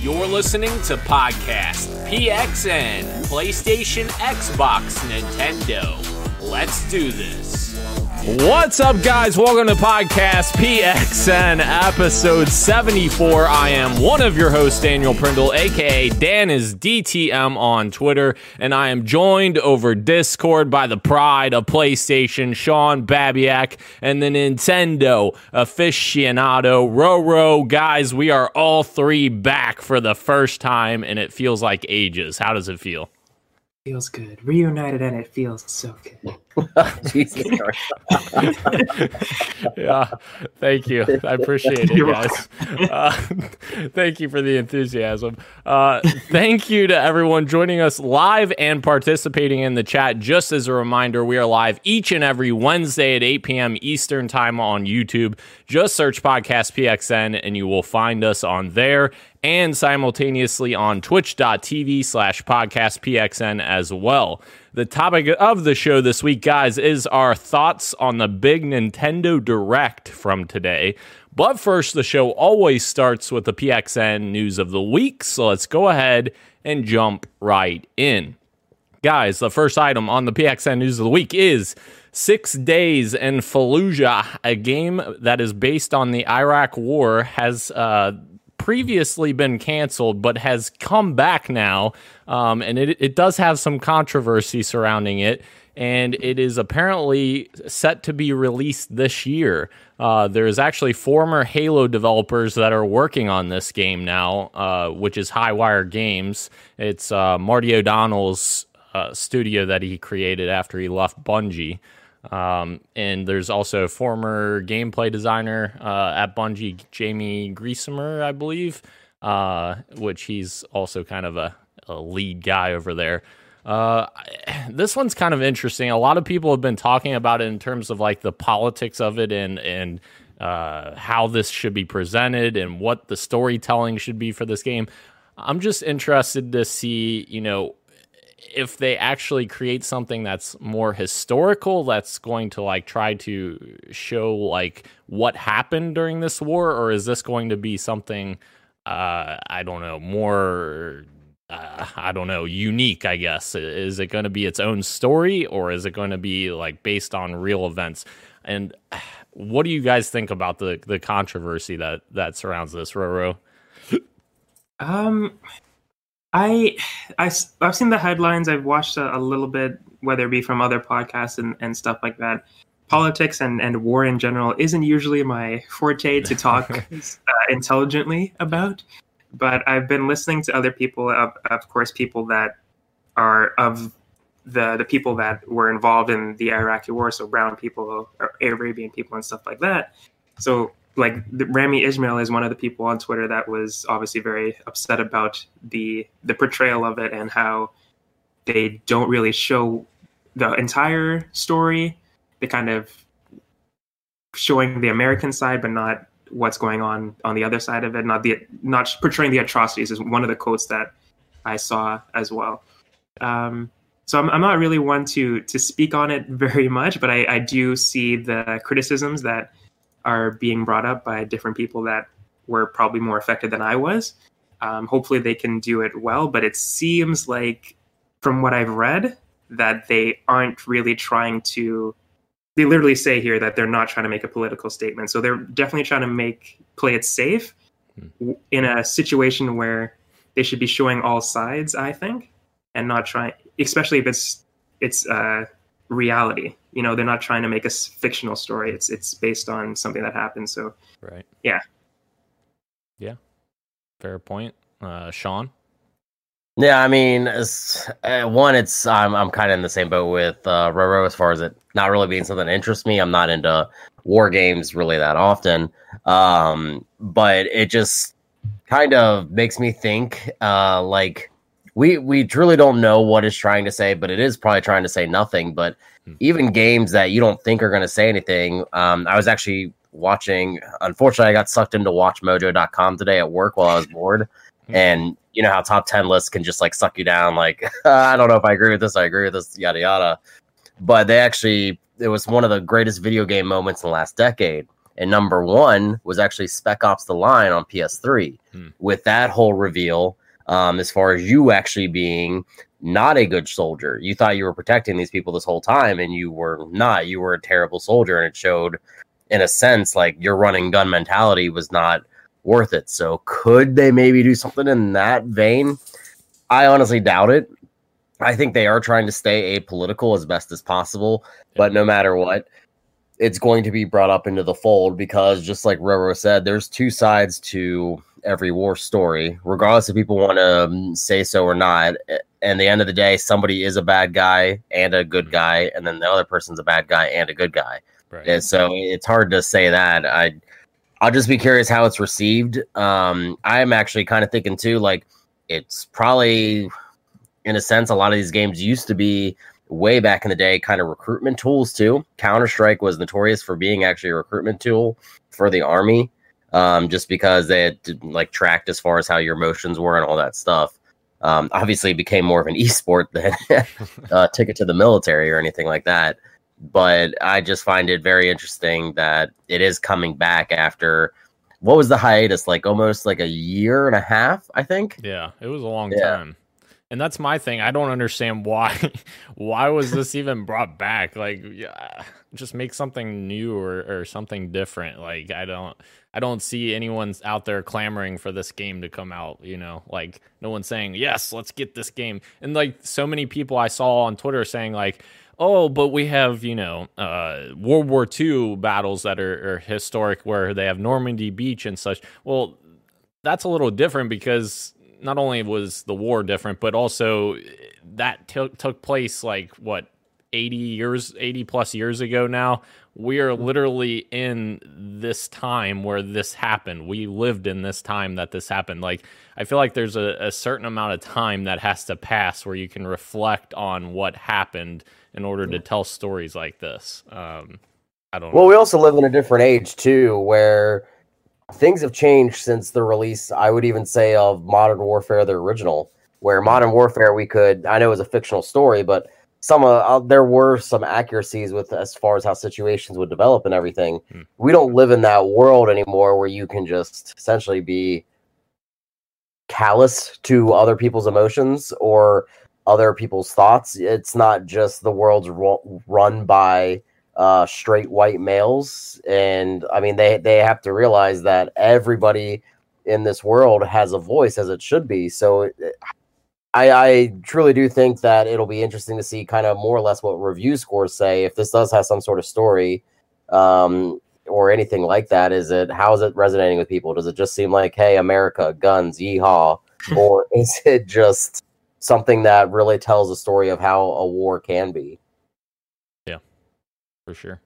You're listening to Podcast PXN, PlayStation, Xbox, Nintendo. Let's do this. What's up, guys? Welcome to Podcast PXN, episode 74. I am one of your hosts, Daniel Prindle, aka Dan is DTM on Twitter, and I am joined over Discord by the pride of PlayStation, Sean Babiak, and the Nintendo aficionado, Roro. Guys, we are all three back for the first time, and it feels like ages. How does it feel? Feels good. Reunited and it feels so good. Jesus yeah, thank you. I appreciate it, guys. Uh, thank you for the enthusiasm. Uh, thank you to everyone joining us live and participating in the chat. Just as a reminder, we are live each and every Wednesday at 8 p.m. Eastern Time on YouTube. Just search Podcast PXN and you will find us on there and simultaneously on twitch.tv slash podcast PXN as well. The topic of the show this week, guys, is our thoughts on the big Nintendo Direct from today. But first, the show always starts with the PXN news of the week. So let's go ahead and jump right in. Guys, the first item on the PXN news of the week is Six Days in Fallujah, a game that is based on the Iraq War, has uh, previously been canceled, but has come back now. Um, and it, it does have some controversy surrounding it. And it is apparently set to be released this year. Uh, there's actually former Halo developers that are working on this game now, uh, which is Highwire Games. It's uh, Marty O'Donnell's uh, studio that he created after he left Bungie. Um, and there's also a former gameplay designer uh, at Bungie, Jaime Griesemer, I believe, uh, which he's also kind of a lead guy over there. Uh, this one's kind of interesting. A lot of people have been talking about it in terms of like the politics of it and and uh, how this should be presented and what the storytelling should be for this game. I'm just interested to see, you know, if they actually create something that's more historical that's going to like try to show like what happened during this war or is this going to be something uh i don't know more uh, i don't know unique i guess is it going to be its own story or is it going to be like based on real events and what do you guys think about the the controversy that that surrounds this roro Um, I, I, I've seen the headlines. I've watched a, a, little bit, whether it be from other podcasts and, and stuff like that. Politics and, and war in general isn't usually my forte to talk uh, intelligently about, but I've been listening to other people, of, of course, people that are of the the people that were involved in the Iraqi war, so brown people, Arabian people, and stuff like that. So like Rami Ismail is one of the people on Twitter that was obviously very upset about the the portrayal of it and how they don't really show the entire story. They kind of showing the American side, but not what's going on on the other side of it. Not the not portraying the atrocities is one of the quotes that I saw as well. Um, so I'm, I'm not really one to to speak on it very much, but I, I do see the criticisms that are being brought up by different people that were probably more affected than I was. Um, hopefully, they can do it well, but it seems like, from what I've read, that they aren't really trying to. They literally say here that they're not trying to make a political statement, so they're definitely trying to make play it safe hmm. in a situation where they should be showing all sides. I think, and not trying, especially if it's it's uh, reality. You know they're not trying to make a fictional story. It's it's based on something that happened. So right. Yeah. Yeah. Fair point. Uh sean yeah i mean uh, one it's i'm, I'm kind of in the same boat with uh roro as far as it not really being something that interests me i'm not into war games really that often um but it just kind of makes me think uh like we we truly don't know what it's trying to say, but it is probably trying to say nothing. But hmm. even games that you don't think are going to say anything, um, I was actually watching. Unfortunately, I got sucked into WatchMojo.com today at work while I was bored, hmm. and you know how top ten lists can just like suck you down. Like I don't know if I agree with this, I agree with this, yada yada. But they actually, it was one of the greatest video game moments in the last decade. And number one was actually Spec Ops: The Line on PS3. Hmm. With that whole reveal, um, as far as you actually being not a good soldier, you thought you were protecting these people this whole time, and you were not. You were a terrible soldier, and it showed, in a sense, like your running gun mentality was not worth it. So, could they maybe do something in that vein? I honestly doubt it. I think they are trying to stay apolitical as best as possible, but no matter what, it's going to be brought up into the fold because just like Roro said, there's two sides to every war story, regardless if people want to um, say so or not. And the end of the day, somebody is a bad guy and a good guy, and then the other person's a bad guy and a good guy. Right. And so it's hard to say that. I I'll just be curious how it's received. Um, I'm actually kind of thinking too, like it's probably in a sense, a lot of these games used to be way back in the day kind of recruitment tools too. Counter Strike was notorious for being actually a recruitment tool for the army, um, just because they had like tracked as far as how your motions were and all that stuff. Um, obviously, it became more of an esport than a ticket to the military or anything like that. But I just find it very interesting that it is coming back after what was the hiatus like almost like a year and a half, I think. Yeah, it was a long Yeah. time. And that's my thing. I don't understand why why was this even brought back? Like yeah, just make something new or, or something different. Like I don't I don't see anyone's out there clamoring for this game to come out, you know. Like no one's saying, "Yes, let's get this game." And like so many people I saw on Twitter saying like Oh, but we have, you know, uh, World War II battles that are, are historic where they have Normandy Beach and such. Well, that's a little different because not only was the war different, but also that took took place like what 80 years 80 plus years ago now? We are literally in this time where this happened. We lived in this time that this happened. Like i feel like there's a, a certain amount of time that has to pass where you can reflect on what happened in order to tell stories like this um i don't Well, know we also live in a different age too, where things have changed since the release. I would even say of Modern Warfare, the original, where Modern Warfare we could. I know it was a fictional story, but some uh, uh, there were some accuracies with as far as how situations would develop and everything. Hmm. We don't live in that world anymore, where you can just essentially be callous to other people's emotions or other people's thoughts. It's not just the world's ru- run by uh, straight white males, and I mean they they have to realize that everybody in this world has a voice as it should be. So. It, I, I truly do think that it'll be interesting to see kind of more or less what review scores say if this does have some sort of story um, or anything like that. Is it how is it resonating with people? Does it just seem like hey America guns yeehaw, or is it just something that really tells a story of how a war can be? Yeah, for sure.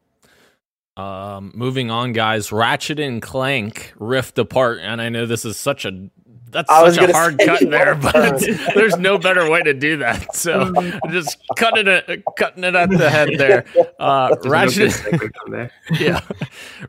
Um, moving on, guys. Ratchet and Clank Rift Apart, and I know this is such a that's I such a hard cut there, but there's no better way to do that. So just cutting it, cutting it at the head there. Uh, There's no Ratchet, good segue from there. yeah.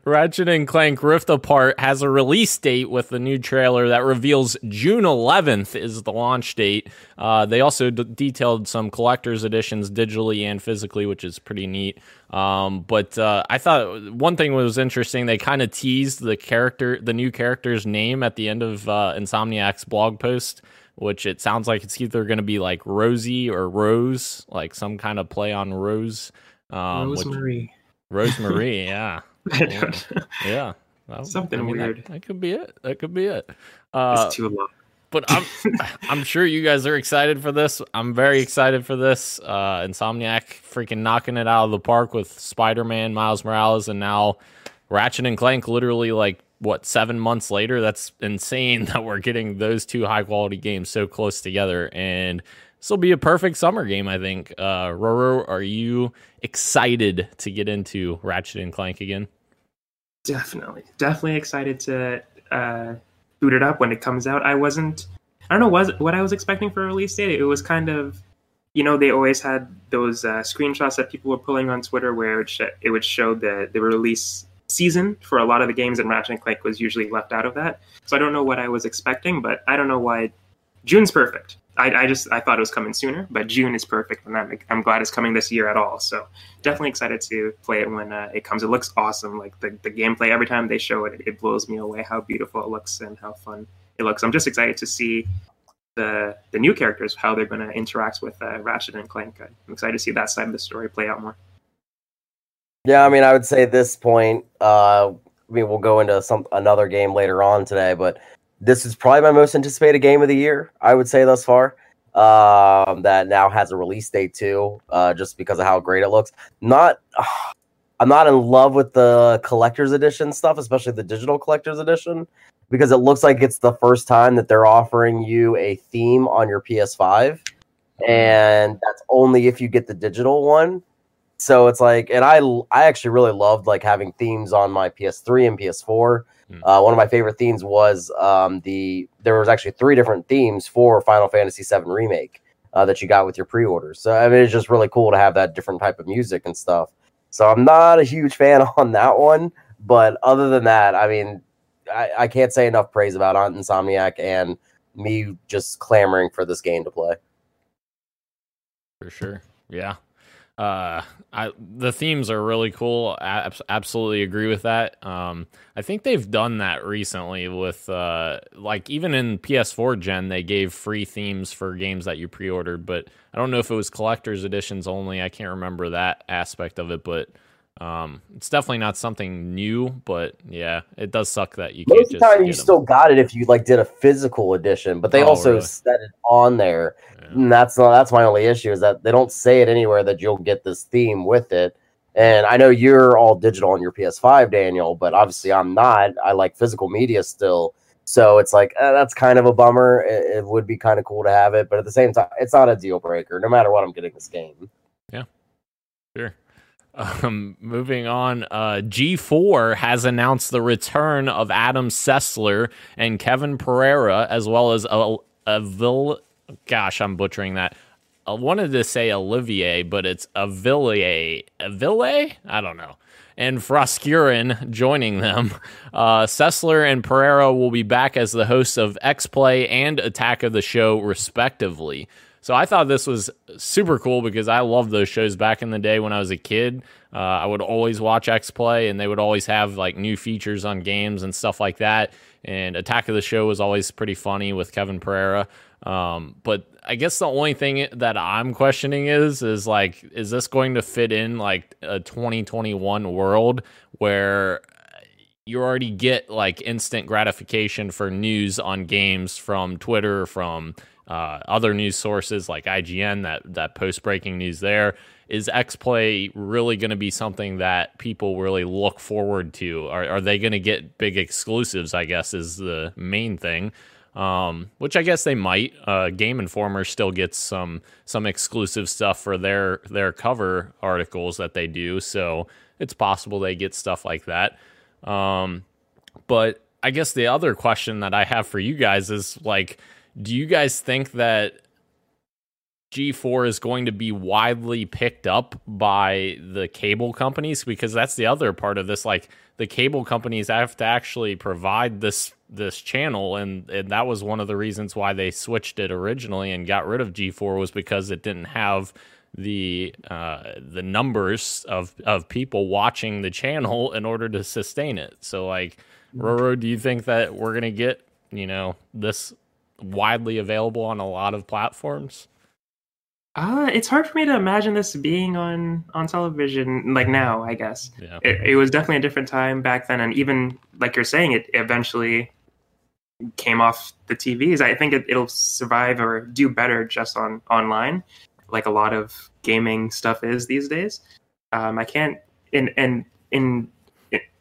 Ratchet and Clank Rift Apart has a release date with the new trailer that reveals June 11th is the launch date. Uh, they also d- detailed some collector's editions digitally and physically, which is pretty neat. Um, but uh, I thought one thing was interesting. They kind of teased the character, the new character's name at the end of uh, Insomniac's blog post, which it sounds like it's either going to be like Rosie or Rose, like some kind of play on Rose. Um, which- Rosemary. Rosemary, yeah. I. Yeah. Well, Something that- weird. That, could be it. That could be it. Uh, It's too long. But I'm I'm sure you guys are excited for this. I'm very excited for this. Uh, Insomniac freaking knocking it out of the park with Spider-Man, Miles Morales, and now Ratchet and Clank. Literally, like what seven months later? That's insane that we're getting those two high quality games so close together. And this will be a perfect summer game, I think. Uh, Roro, are you excited to get into Ratchet and Clank again? Definitely, definitely excited to uh, boot it up when it comes out. I wasn't, I don't know, was what I was expecting for a release date. It was kind of, you know, they always had those uh, screenshots that people were pulling on Twitter where it would, sh- it would show the the release season for a lot of the games, and Ratchet and Clank was usually left out of that. So I don't know what I was expecting, but I don't know why June's perfect. I, I just I thought it was coming sooner, but June is perfect, and I'm I'm glad it's coming this year at all. So definitely excited to play it when uh, it comes. It looks awesome. Like the, the gameplay every time they show it, it blows me away how beautiful it looks and how fun it looks. I'm just excited to see the the new characters how they're going to interact with uh, Ratchet and Clank. I'm excited to see that side of the story play out more. Yeah, I mean, I would say at this point, uh, I mean, we'll go into some another game later on today, but this is probably my most anticipated game of the year. I would say thus far. Um, that now has a release date too, uh, just because of how great it looks. Not, uh, I'm not in love with the collector's edition stuff, especially the digital collector's edition, because it looks like it's the first time that they're offering you a theme on your PS5, and that's only if you get the digital one. So it's like, and I I actually really loved like having themes on my PS3 and PS4. Mm. Uh, one of my favorite themes was um, the there was actually three different themes for Final Fantasy VII Remake uh, that you got with your pre-orders. So I mean, it's just really cool to have that different type of music and stuff. So I'm not a huge fan on that one, but other than that, I mean, I, I can't say enough praise about Aunt Insomniac and me just clamoring for this game to play. For sure, yeah uh I, the themes are really cool. I absolutely agree with that. Um i think they've done that recently with uh like even in ps4 gen they gave free themes for games that you pre-ordered but i don't know if it was collector's editions only. I can't remember that aspect of it but um, it's definitely not something new, but yeah, it does suck that you Most can't. Most of the time, you them. still got it if you like did a physical edition, but they oh, also really? set it on there. Yeah. And that's not that's my only issue is that they don't say it anywhere that you'll get this theme with it. And I know you're all digital on your PS5, Daniel, but obviously I'm not. I like physical media still. So it's like eh, that's kind of a bummer. It, it would be kind of cool to have it, but at the same time, it's not a deal breaker. No matter what, I'm getting this game. Yeah, sure. Um, moving on, uh, G4 has announced the return of Adam Sessler and Kevin Pereira, as well as a, a Vil. Gosh, I'm butchering that. I wanted to say Olivier, but it's Avilier. Avile? I don't know. And Froskurinn joining them. Uh, Sessler and Pereira will be back as the hosts of X Play and Attack of the Show, respectively. So I thought this was super cool because I loved those shows back in the day when I was a kid. Uh, I would always watch X Play, and they would always have like new features on games and stuff like that. And Attack of the Show was always pretty funny with Kevin Pereira. Um, but I guess the only thing that I'm questioning is is like, is this going to fit in like a 2021 world where you already get like instant gratification for news on games from Twitter, from uh, other news sources like IGN that that post breaking news there. Is XPlay really going to be something that people really look forward to? Are, are they going to get big exclusives? I guess is the main thing. Um, which I guess they might. Uh, Game Informer still gets some some exclusive stuff for their their cover articles that they do, so it's possible they get stuff like that. Um, but I guess the other question that I have for you guys is like, do you guys think that G4 is going to be widely picked up by the cable companies? Because that's the other part of this. Like the cable companies have to actually provide this this channel, and, and that was one of the reasons why they switched it originally and got rid of G4 was because it didn't have the uh, the numbers of of people watching the channel in order to sustain it. So like Roro, do you think that we're gonna get you know this widely available on a lot of platforms? Uh, it's hard for me to imagine this being on on television like now. I guess yeah. it, it was definitely a different time back then, and even like you're saying, it eventually came off the TVs. I think it, it'll survive or do better just on online, like a lot of gaming stuff is these days. Um, I can't in and in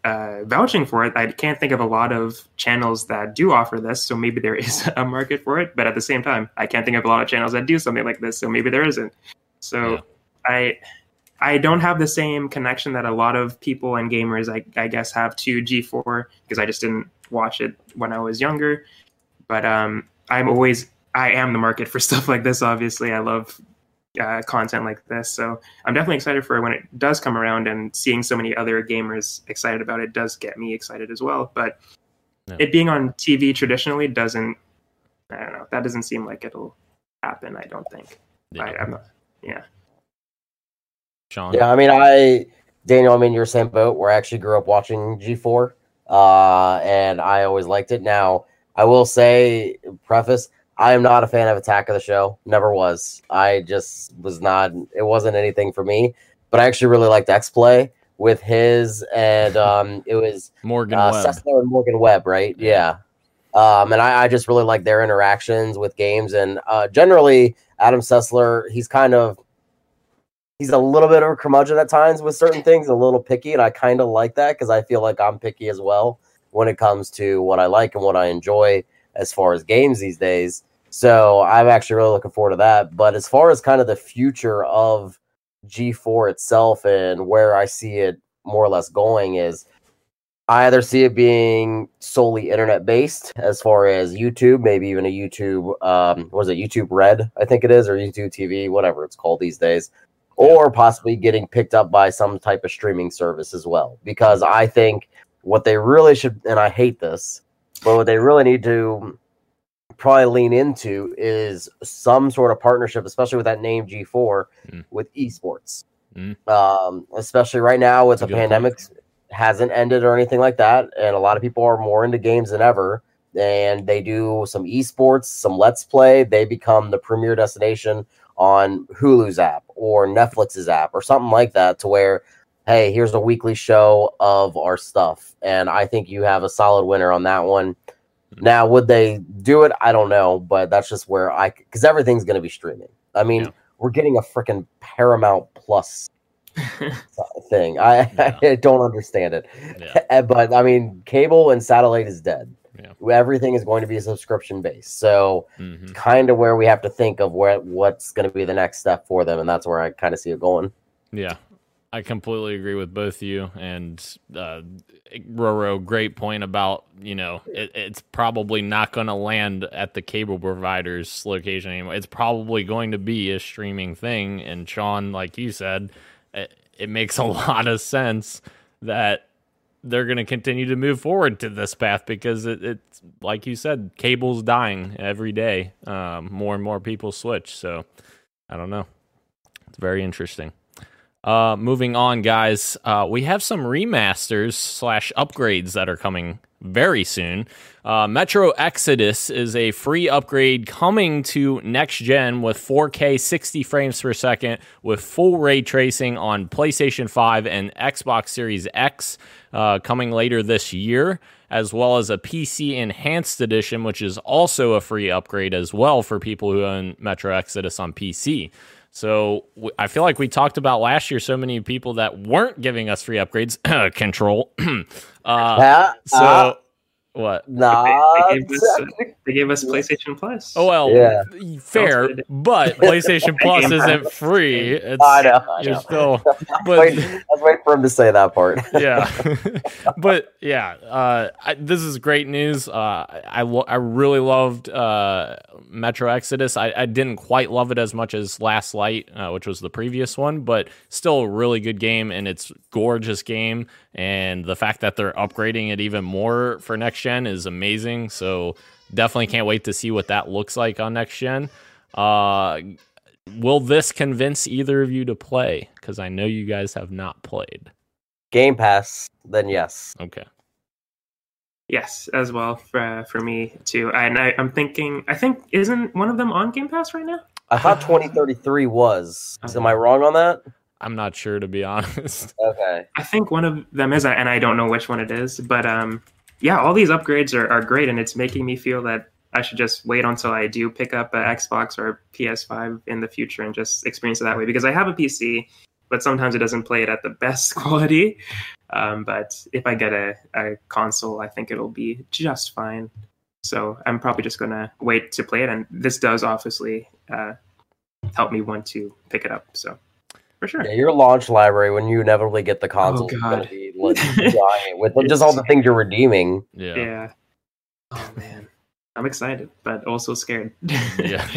uh, vouching for it, I can't think of a lot of channels that do offer this. So maybe there is a market for it. But at the same time, I can't think of a lot of channels that do something like this. So maybe there isn't. So yeah. I I don't have the same connection that a lot of people and gamers, I, I guess, have to G4 because I just didn't watch it when I was younger. But um, I'm always I am the market for stuff like this. Obviously, I love uh, content like this. So I'm definitely excited for when it does come around, and seeing so many other gamers excited about it does get me excited as well. But it being on TV traditionally doesn't I don't know. That doesn't seem like it'll happen. I don't think. Yeah. I, I'm not. Yeah. Sean. Yeah, I mean, I Daniel, I'm in your same boat. Where I actually grew up watching G4, uh, and I always liked it. Now, I will say, preface, I am not a fan of Attack of the Show. Never was. I just was not. It wasn't anything for me. But I actually really liked X Play with his, and um, it was Morgan uh, Webb. Sessler and Morgan Webb, right? Yeah. Um, and I, I just really like their interactions with games. And uh, generally, Adam Sessler, he's kind of he's a little bit of a curmudgeon at times with certain things, a little picky, and I kind of like that because I feel like I'm picky as well when it comes to what I like and what I enjoy as far as games these days. So I'm actually really looking forward to that. But as far as kind of the future of G4 itself and where I see it more or less going is I either see it being solely internet based as far as YouTube, maybe even a YouTube, um, what is it, YouTube Red, I think it is, or YouTube TV, whatever it's called these days, or possibly getting picked up by some type of streaming service as well. Because I think what they really should, and I hate this, but what they really need to probably lean into is some sort of partnership, especially with that name G4, Mm. with esports. Mm. Um, especially right now with That's the point. pandemic hasn't ended or anything like that, and a lot of people are more into games than ever. And they do some esports, some let's play. They become the premier destination on Hulu's app or Netflix's app or something like that, to where, hey, here's a weekly show of our stuff. And I think you have a solid winner on that one. Now, would they do it? I don't know, but that's just where I because everything's going to be streaming. I mean, Yeah. we're getting a freaking Paramount Plus thing. I, Yeah. I don't understand it, Yeah. But I mean, cable and satellite is dead. Yeah. Everything is going to be subscription based. So, Mhm. kind of where we have to think of where what's going to be the next step for them, and that's where I kind of see it going. Yeah, I completely agree with both you and uh, Roro. Great point about you know it, it's probably not going to land at the cable provider's location anymore. It's probably going to be a streaming thing. And Sean, like you said, it, it makes a lot of sense that they're going to continue to move forward to this path because it, it's like you said, cable's dying every day. Um, more and more people switch. So I don't know. It's very interesting. Uh, moving on, guys, uh, we have some remasters slash upgrades that are coming very soon. Uh, Metro Exodus is a free upgrade coming to next gen with 4K 60 frames per second with full ray tracing on PlayStation 5 and Xbox Series X uh, coming later this year, as well as a PC Enhanced Edition, which is also a free upgrade as well for people who own Metro Exodus on PC. So w- I feel like we talked about last year so many people that weren't giving us free upgrades. Control. uh, Yeah, so uh, what? nah, they, gave us, they gave us PlayStation Plus. Oh well, Yeah. fair, but PlayStation Plus isn't free. It's, I know, I You're know. still, Wait, but let's wait for him to say that part. yeah, but yeah, uh, I, this is great news. Uh, I lo- I really loved uh, Metro Exodus. I, I didn't quite love it as much as Last Light, uh, which was the previous one, but still a really good game and it's gorgeous game. And the fact that they're upgrading it even more for next gen is amazing. So definitely can't wait to see what that looks like on next gen. Uh, will this convince either of you to play? Because I know you guys have not played. Game Pass, then yes. Okay. Yes, as well for for me too. And I, I'm thinking, I think isn't one of them on Game Pass right now? I thought 2033 was. So am I wrong on that? I'm not sure to be honest. Okay. I think one of them is, and I don't know which one it is. But um, yeah, all these upgrades are, are great, and it's making me feel that I should just wait until I do pick up an Xbox or a PS5 in the future and just experience it that way. Because I have a PC, but sometimes it doesn't play it at the best quality. Um, but if I get a, a console, I think it'll be just fine. So I'm probably just gonna wait to play it, and this does obviously uh, help me want to pick it up. So for sure. Yeah, your launch library when you inevitably get the console is God. be like, giant with just all the things you're redeeming. Yeah. Yeah. Oh man, I'm excited, but also scared. Yeah.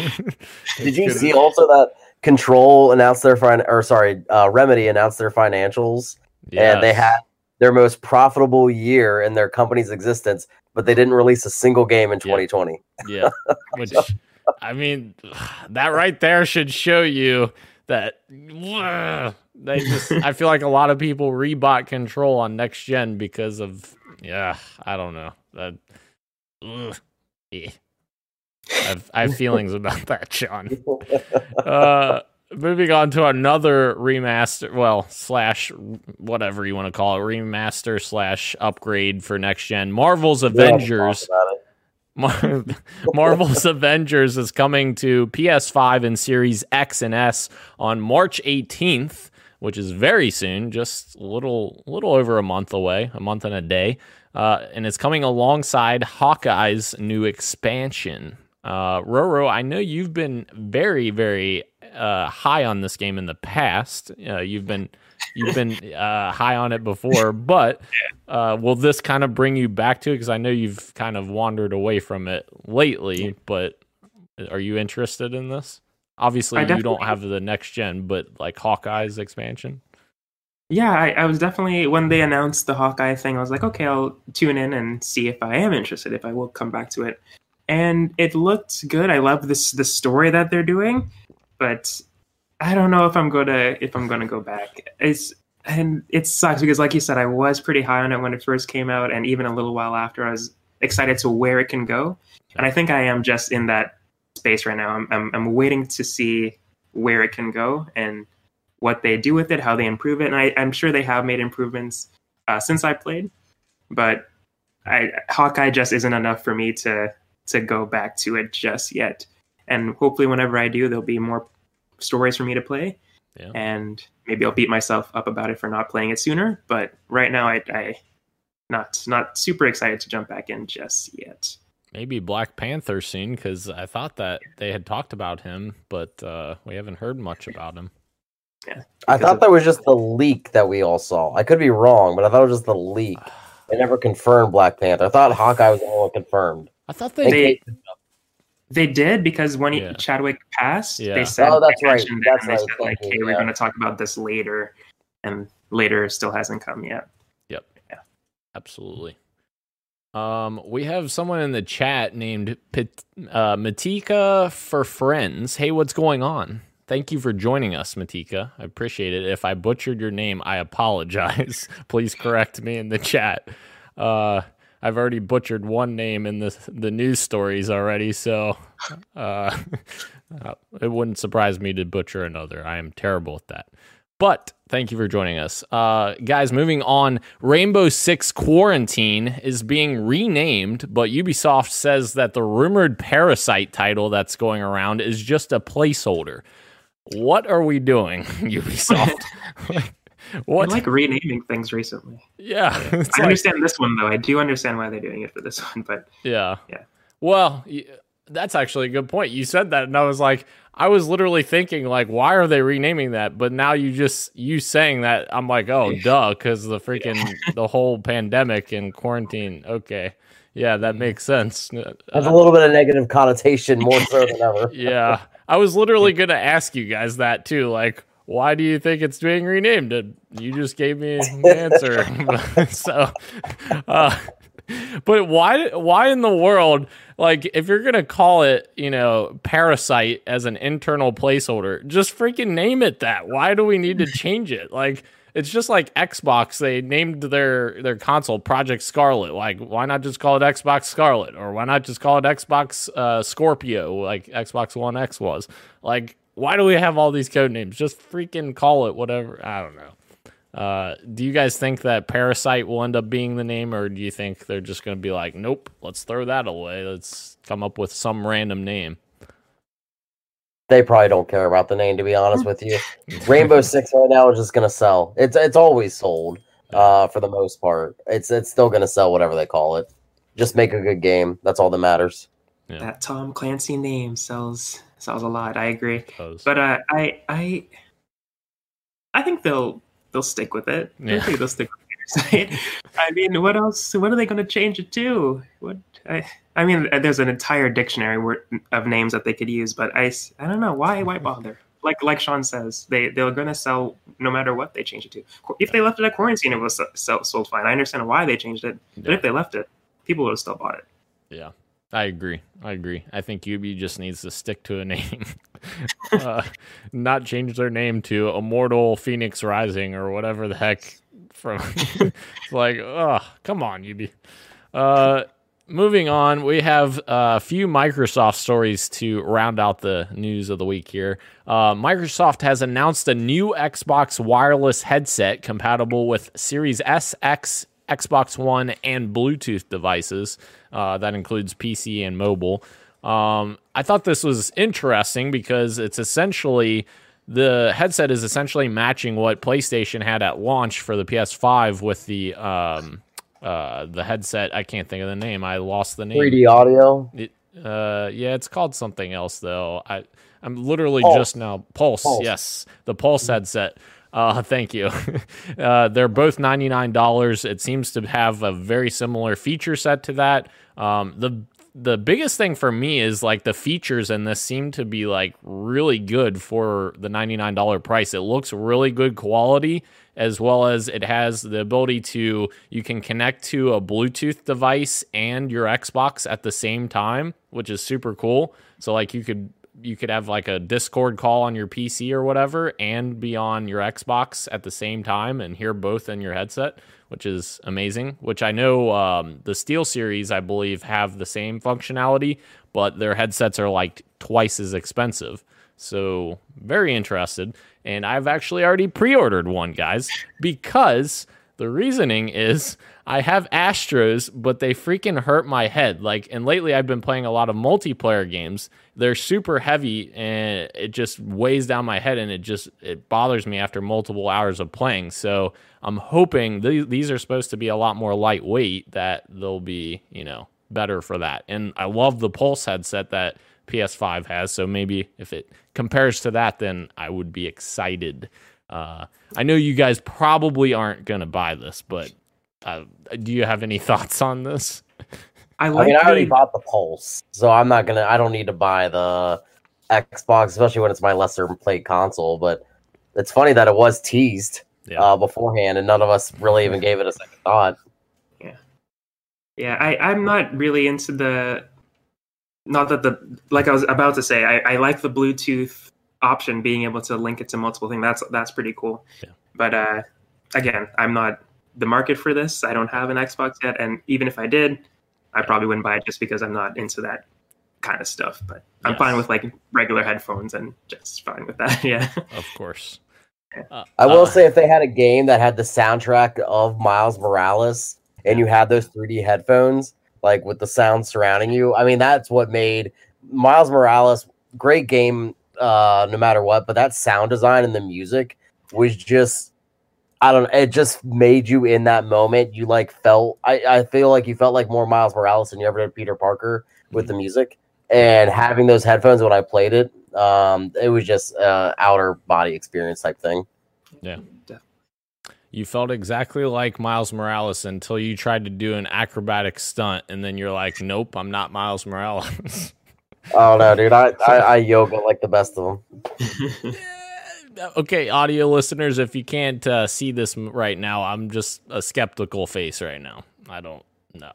Did you see also that Control announced their fin- or sorry, uh, Remedy announced their financials and they had their most profitable year in their company's existence but they didn't release a single game in Yeah. 2020. Yeah. Which I mean, that right there should show you that they just I feel like a lot of people rebought control on next gen because of yeah, I don't know. That ugh, yeah. I've, I have feelings about that, Sean. Uh moving on to another remaster well slash whatever you want to call it remaster slash upgrade for next gen marvel's avengers it. Mar- Marvel's Avengers is coming to PS5 and Series X and S on March 18th, which is very soon, just a little little over a month away, a month and a day. Uh, and it's coming alongside Hawkeye's new expansion. Uh, Roro, I know you've been very, very uh, high on this game in the past. Uh, you've been you've been uh, high on it before, but uh, will this kind of bring you back to it? Because I know you've kind of wandered away from it lately, but are you interested in this? Obviously, you don't have the next gen, but like Hawkeye's expansion. Yeah, I, I was definitely when they announced the Hawkeye thing, I was like, okay, I'll tune in and see if I am interested, if I will come back to it. And it looked good. I love this the story that they're doing, but I don't know if I'm gonna if I'm gonna go back. It's and it sucks because like you said, I was pretty high on it when it first came out, and even a little while after I was excited to where it can go. And I think I am just in that space right now. I'm I'm, I'm waiting to see where it can go and what they do with it, how they improve it, and I, I'm sure they have made improvements uh, since I played, but I, Hawkeye just isn't enough for me to to go back to it just yet. And hopefully, whenever I do, there'll be more stories for me to play, Yeah. and maybe I'll beat myself up about it for not playing it sooner. But right now, I, I not not super excited to jump back in just yet. Maybe Black Panther soon, because I thought that they had talked about him, but uh, we haven't heard much about him. Yeah, I thought of- that was just the leak that we all saw. I could be wrong, but I thought it was just the leak. They never confirmed Black Panther. I thought Hawkeye was the one confirmed. I thought they. They they did because when he, Chadwick passed, Yeah. they said Oh, that's right. mentioned That's and they what said was like, thinking, "Hey, we're going to talk about this later," and later still hasn't come yet. Yep. Yeah. Absolutely. Um, we have someone in the chat named Pit, uh, Matika for friends. Hey, what's going on? Thank you for joining us, Matika. I appreciate it. If I butchered your name, I apologize. Please correct me in the chat. Uh, I've already butchered one name in the the news stories already, so uh, uh, it wouldn't surprise me to butcher another. I am terrible at that. But thank you for joining us. Uh, guys, moving on. Rainbow Six Quarantine is being renamed, but Ubisoft says that the rumored Parasite title that's going around is just a placeholder. What are we doing, Ubisoft? what? like renaming things recently. yeah. It's I like- understand this one though. I do understand why they're doing it for this one, but Yeah. Yeah. Well, that's actually a good point. You said that, and I was like, I was literally thinking, like, why are they renaming that? But now you just you saying that, I'm like, oh, duh, because the freaking the whole pandemic and quarantine. Okay, yeah, that makes sense. Has Uh, a little bit of negative connotation, more so than ever. yeah, I was literally gonna ask you guys that too, like. Why do you think it's being renamed? You just gave me an answer. so, uh, but why? Why in the world? Like, if you're gonna call it, you know, Parasite as an internal placeholder, just freaking name it that. Why do we need to change it? Like, it's just like Xbox. They named their their console Project Scarlett. Like, why not just call it Xbox Scarlett, or why not just call it Xbox uh, Scorpio, like Xbox One X was? Like, why do we have all these code names? Just freaking call it whatever. I don't know. Uh, do you guys think that Parasite will end up being the name, or do you think they're just going to be like, nope, let's throw that away. Let's come up with some random name. They probably don't care about the name, to be honest with you. Rainbow Six right now is just gonna sell. It's it's always sold, uh, for the most part. It's it's still gonna sell whatever they call it. Just make a good game. That's all that matters. Yeah. that Tom Clancy name sells sells a lot. I agree, Because- but uh, I I I think they'll they'll stick with it. I Yeah. think they'll stick with Parasite. I mean, what else? What are they going to change it to? What? I, I mean, there's an entire dictionary word, of names that they could use, but I I don't know why why bother. Like like Sean says, they they're going to sell no matter what they change it to. If they left it at quarantine, it was sold fine. I understand why they changed it, but Yeah. if they left it, people would have still bought it. Yeah, I agree. I agree. I think Ubi just needs to stick to a name, uh, not change their name to Immortal Fenyx Rising or whatever the heck. From it's like, oh, come on, Ubi. Uh, moving on, we have a few Microsoft stories to round out the news of the week here. Uh, Microsoft has announced a new Xbox wireless headset compatible with Series S, X, Xbox One, and Bluetooth devices. Uh, that includes PC and mobile. Um, I thought this was interesting because it's essentially the headset is essentially matching what PlayStation had at launch for the PS5 with the um, uh, the headset. I can't think of the name. I lost the name. 3D audio. It, uh, yeah, it's called something else though. I I'm literally Pulse. just now Pulse, Pulse. Yes, the Pulse headset. Uh, thank you. uh, they're both ninety nine dollars. It seems to have a very similar feature set to that. Um, the the biggest thing for me is like the features in this seem to be like really good for the ninety nine dollar price. It looks really good quality as well as it has the ability to you can connect to a Bluetooth device and your Xbox at the same time, which is super cool. So like you could you could have like a Discord call on your PC or whatever and be on your Xbox at the same time and hear both in your headset, which is amazing. Which I know um, the SteelSeries, I believe, have the same functionality, but their headsets are like twice as expensive. So very interested. And I've actually already pre ordered one, guys, because the reasoning is I have Astros, but they freaking hurt my head. Like, and lately I've been playing a lot of multiplayer games. They're super heavy and it just weighs down my head and it just it bothers me after multiple hours of playing. So I'm hoping th- these are supposed to be a lot more lightweight that they'll be, you know, better for that. And I love the Pulse headset that PS5 has. So maybe if it compares to that, then I would be excited. Uh, I know you guys probably aren't going to buy this, but uh, do you have any thoughts on this? I I like mean, I already bought the Pulse, so I'm not gonna. I don't need to buy the Xbox, especially when it's my lesser played console. But it's funny that it was teased Yeah. uh, beforehand, and none of us really even gave it a second thought. yeah. I I'm not really into the. Not that the like I was about to say. I, I like the Bluetooth option, being able to link it to multiple things. That's that's pretty cool. Yeah. But uh, again, I'm not the market for this. I don't have an Xbox yet, and even if I did, I probably wouldn't buy it just because I'm not into that kind of stuff. But I'm Yes. fine with like regular headphones and just fine with that. Yeah. Of course. Uh, I will uh, say, if they had a game that had the soundtrack of Miles Morales, and you had those 3D headphones, like with the sound surrounding you, I mean, that's what made Miles Morales great game, uh, no matter what. But that sound design and the music was just, I don't know, it just made you in that moment. You like felt, I, I feel like you felt like more Miles Morales than you ever did Peter Parker with the music. And having those headphones when I played it, um, it was just uh, outer body experience type thing. Yeah. You felt exactly like Miles Morales until you tried to do an acrobatic stunt, and then you're like, "Nope, I'm not Miles Morales." Oh no, dude! I, I I yoga like the best of them. okay, audio listeners, if you can't uh, see this right now, I'm just a skeptical face right now. I don't know.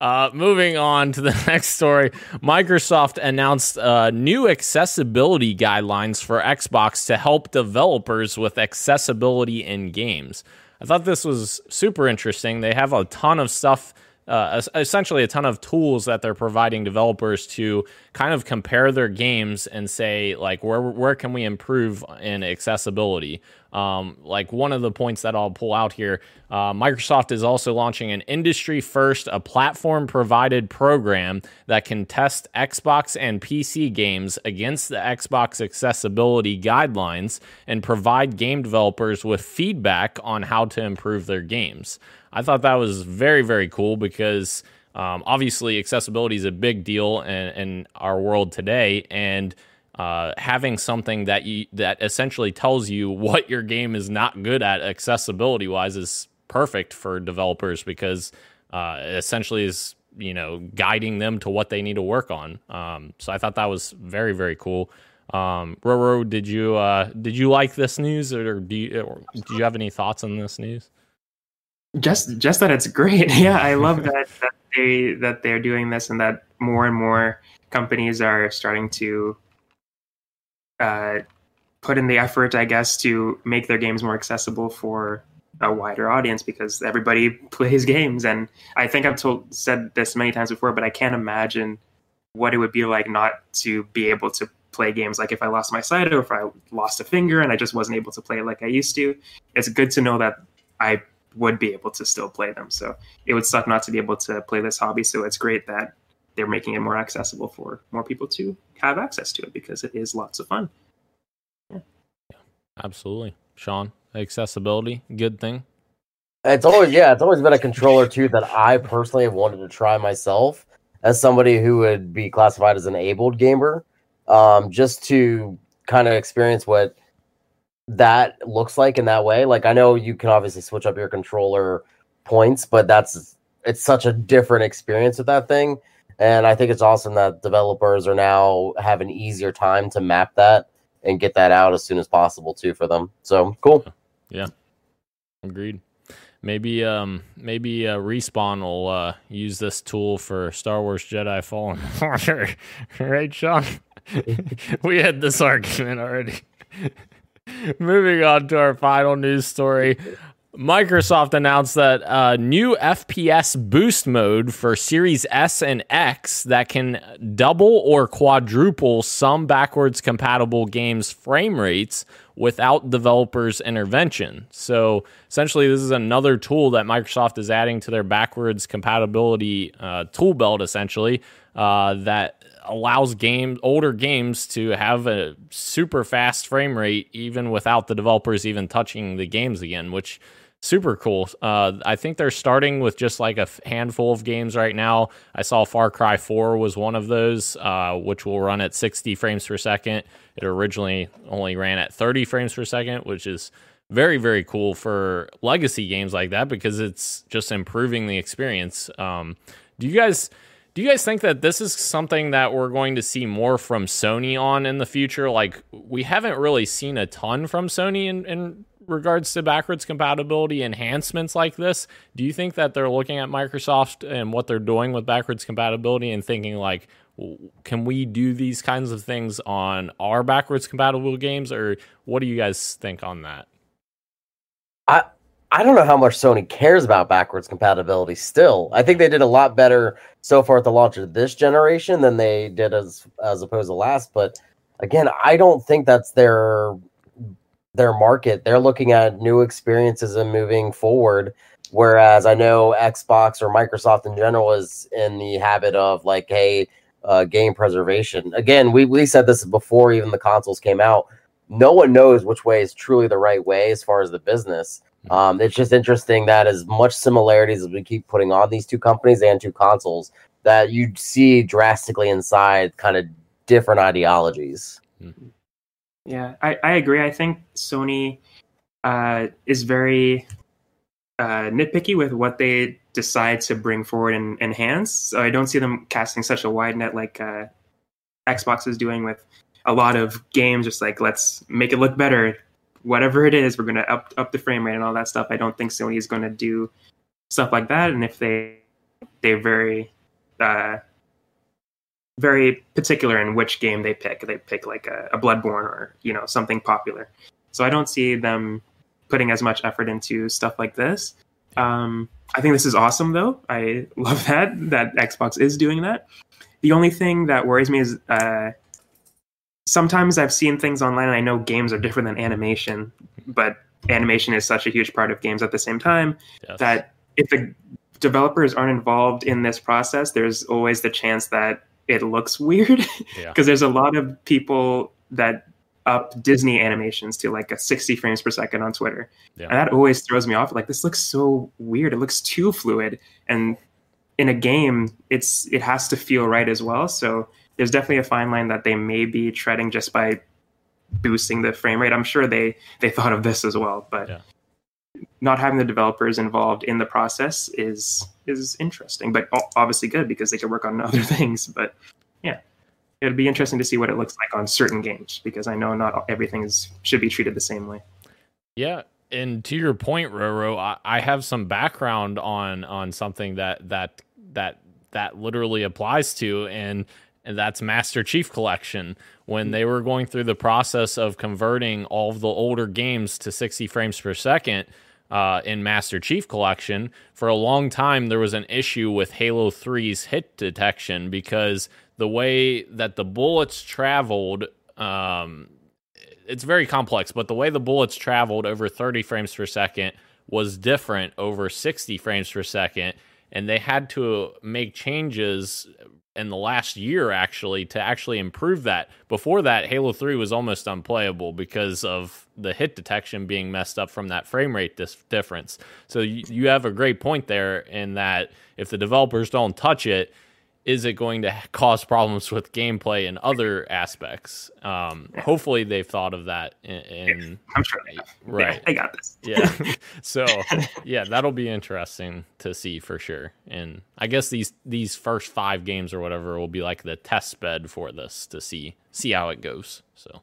Uh, moving on to the next story, Microsoft announced uh, new accessibility guidelines for Xbox to help developers with accessibility in games. I thought this was super interesting. They have a ton of stuff uh, essentially a ton of tools that they're providing developers to kind of compare their games and say like where where can we improve in accessibility. Um, like one of the points that I'll pull out here, uh, Microsoft is also launching an industry first, a platform provided program that can test Xbox and PC games against the Xbox accessibility guidelines and provide game developers with feedback on how to improve their games. I thought that was very, very cool because um, obviously accessibility is a big deal in, in our world today, and uh, having something that you that essentially tells you what your game is not good at accessibility wise is perfect for developers because uh, essentially is you know guiding them to what they need to work on. Um, so I thought that was very, very cool. Um, Roro, did you uh, did you like this news, or do you, or do you have any thoughts on this news? Just just that it's great. Yeah, I love that, that they that they're doing this and that more and more companies are starting to uh, put in the effort, I guess, to make their games more accessible for a wider audience because everybody plays games. And I think I've told said this many times before, but I can't imagine what it would be like not to be able to play games like if I lost my sight or if I lost a finger and I just wasn't able to play like I used to. It's good to know that I would be able to still play them. So it would suck not to be able to play this hobby. So it's great that they're making it more accessible for more people to have access to it because it is lots of fun. Yeah. Absolutely. Sean, accessibility, good thing. It's always yeah, it's always been a controller too that I personally have wanted to try myself as somebody who would be classified as an abled gamer, um, just to kind of experience what that looks like in that way. Like I know you can obviously switch up your controller points, but that's it's such a different experience with that thing. And I think it's awesome that developers are now having easier time to map that and get that out as soon as possible too for them. So cool. Yeah. Agreed. Maybe um maybe uh, respawn will uh, use this tool for Star Wars Jedi Fallen Order, right, Sean? we had this argument already. Moving on to our final news story. Microsoft announced that a new FPS boost mode for Series S and X that can double or quadruple some backwards compatible games' frame rates without developers' intervention. So essentially, this is another tool that Microsoft is adding to their backwards compatibility uh, tool belt, essentially, uh, that allows game older games to have a super fast frame rate even without the developers even touching the games again, which super cool. Uh, I think they're starting with just like a handful of games right now. I saw Far Cry 4 was one of those, uh, which will run at 60 frames per second. It originally only ran at 30 frames per second, which is very, very cool for legacy games like that because it's just improving the experience. Um, do you guys do you guys think that this is something that we're going to see more from Sony on in the future? Like we haven't really seen a ton from Sony in, in regards to backwards compatibility enhancements like this. Do you think that they're looking at Microsoft and what they're doing with backwards compatibility and thinking like, can we do these kinds of things on our backwards compatible games, or what do you guys think on that? I I don't know how much Sony cares about backwards compatibility still. I think they did a lot better so far at the launch of this generation than they did as as opposed to last, but again, I don't think that's their their market. They're looking at new experiences and moving forward whereas I know Xbox or Microsoft in general is in the habit of like hey, uh, game preservation. Again, we we said this before even the consoles came out. No one knows which way is truly the right way as far as the business um, it's just interesting that as much similarities as we keep putting on these two companies and two consoles, that you see drastically inside kind of different ideologies. Mm-hmm. Yeah, I, I agree. I think Sony uh, is very uh, nitpicky with what they decide to bring forward and enhance. So I don't see them casting such a wide net like uh, Xbox is doing with a lot of games. Just like let's make it look better, whatever it is, we're going to up up the frame rate and all that stuff. I don't think Sony is going to do stuff like that. And if they they're very uh, very particular in which game they pick, they pick like a, a Bloodborne or you know something popular. So I don't see them putting as much effort into stuff like this. Um, I think this is awesome though. I love that that Xbox is doing that. The only thing that worries me is uh, sometimes I've seen things online and I know games are different than animation, but animation is such a huge part of games at the same time yes. that if the developers aren't involved in this process, there's always the chance that it looks weird because yeah. there's a lot of people that up Disney animations to like a 60 frames per second on Twitter. Yeah. And that always throws me off. Like this looks so weird. It looks too fluid. And in a game, it's it has to feel right as well. So there's definitely a fine line that they may be treading just by boosting the frame rate. I'm sure they they thought of this as well, but yeah. not having the developers involved in the process is is interesting, but obviously good because they can work on other things. But yeah, it'd be interesting to see what it looks like on certain games because I know not everything is, should be treated the same way. Yeah, and to your point, Roro, I, I have some background on on something that that that that literally applies to, and and that's Master Chief Collection. When they were going through the process of converting all of the older games to 60 frames per second uh, in Master Chief Collection, for a long time there was an issue with Halo 3's hit detection because the way that the bullets traveled. Um, it's very complex, but the way the bullets traveled over 30 frames per second was different over 60 frames per second and they had to make changes in the last year actually to actually improve that. Before that, Halo 3 was almost unplayable because of the hit detection being messed up from that frame rate dis- difference. So you, you have a great point there in that if the developers don't touch it, is it going to cause problems with gameplay and other aspects? Um, yeah. Hopefully, they've thought of that. In, in I'm sure they have. Right, I got this. yeah. So, yeah, that'll be interesting to see for sure. And I guess these these first five games or whatever will be like the test bed for this to see see how it goes. So.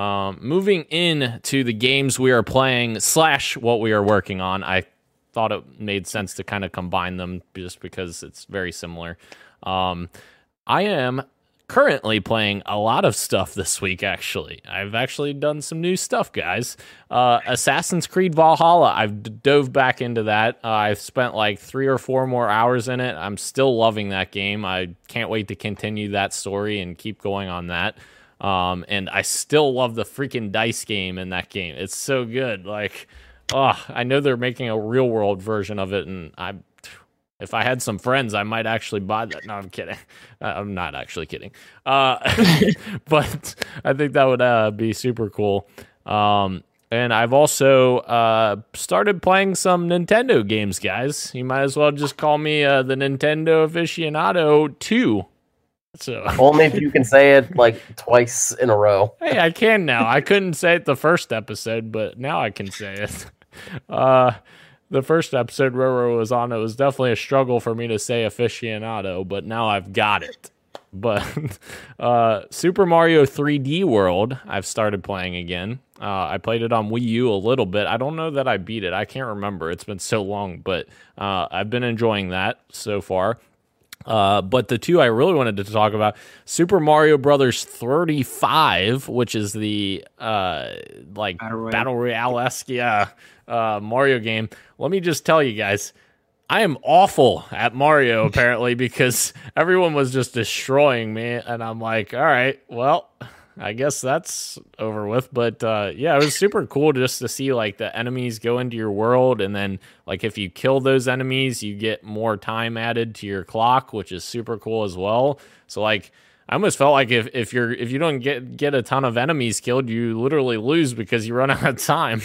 Um, moving in to the games we are playing slash what we are working on, I thought it made sense to kind of combine them just because it's very similar. Um, I am currently playing a lot of stuff this week, actually. I've actually done some new stuff, guys. Uh, Assassin's Creed Valhalla, I've dove back into that. Uh, I've spent like three or four more hours in it. I'm still loving that game. I can't wait to continue that story and keep going on that. Um, and I still love the freaking dice game in that game. It's so good. Like, oh, I know they're making a real world version of it, and I, if I had some friends, I might actually buy that. No, I'm kidding. I'm not actually kidding. Uh, but I think that would uh, be super cool. Um, and I've also uh, started playing some Nintendo games, guys. You might as well just call me uh, the Nintendo aficionado two. So only if you can say it like twice in a row. hey, I can now. I couldn't say it the first episode, but now I can say it. Uh, the first episode Roro was on, it was definitely a struggle for me to say aficionado, but now I've got it. But uh, Super Mario 3D World, I've started playing again. Uh, I played it on Wii U a little bit. I don't know that I beat it. I can't remember. It's been so long, but uh, I've been enjoying that so far. Uh, but the two I really wanted to talk about Super Mario Brothers 35, which is the uh, like Battle Royale esque, yeah, uh, Mario game. Let me just tell you guys, I am awful at Mario apparently because everyone was just destroying me, and I'm like, all right, well, I guess that's over with. But uh, yeah, it was super cool just to see like the enemies go into your world, and then like if you kill those enemies, you get more time added to your clock, which is super cool as well. So like. I almost felt like if, if you're if you don't get get a ton of enemies killed, you literally lose because you run out of time.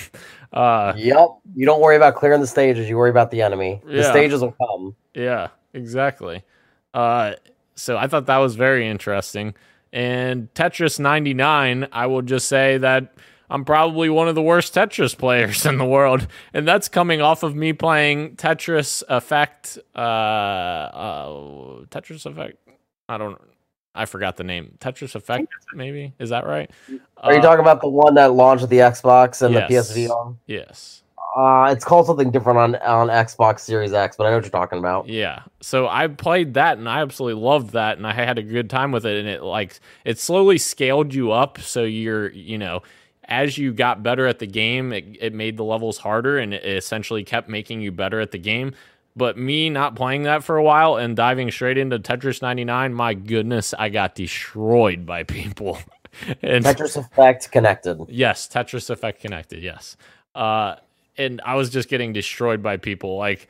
Uh, yep. You don't worry about clearing the stages. You worry about the enemy. The yeah. stages will come. Yeah, exactly. Uh, so I thought that was very interesting. And Tetris 99, I will just say that I'm probably one of the worst Tetris players in the world. And that's coming off of me playing Tetris Effect. Uh, uh, Tetris Effect. I don't I forgot the name. Tetris Effect, maybe? Is that right? Are uh, you talking about the one that launched with the Xbox and yes, the PSV Yes. Uh, it's called something different on on Xbox Series X, but I know what you're talking about. Yeah. So I played that and I absolutely loved that and I had a good time with it and it like it slowly scaled you up so you're, you know, as you got better at the game, it, it made the levels harder and it essentially kept making you better at the game. But me not playing that for a while and diving straight into Tetris 99, my goodness, I got destroyed by people. and Tetris Effect connected. Yes, Tetris Effect connected. Yes. Uh, and I was just getting destroyed by people. Like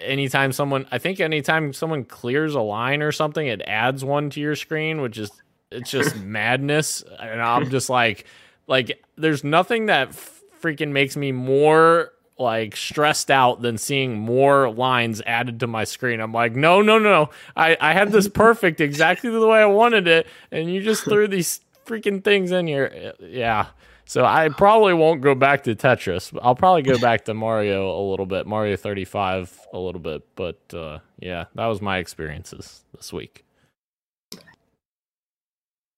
anytime someone, I think anytime someone clears a line or something, it adds one to your screen, which is it's just madness. And I'm just like, like there's nothing that freaking makes me more like stressed out than seeing more lines added to my screen. I'm like, no, no, no. I, I had this perfect exactly the way I wanted it, and you just threw these freaking things in here. Yeah. So I probably won't go back to Tetris. I'll probably go back to Mario a little bit, Mario 35 a little bit. But uh, yeah, that was my experiences this week.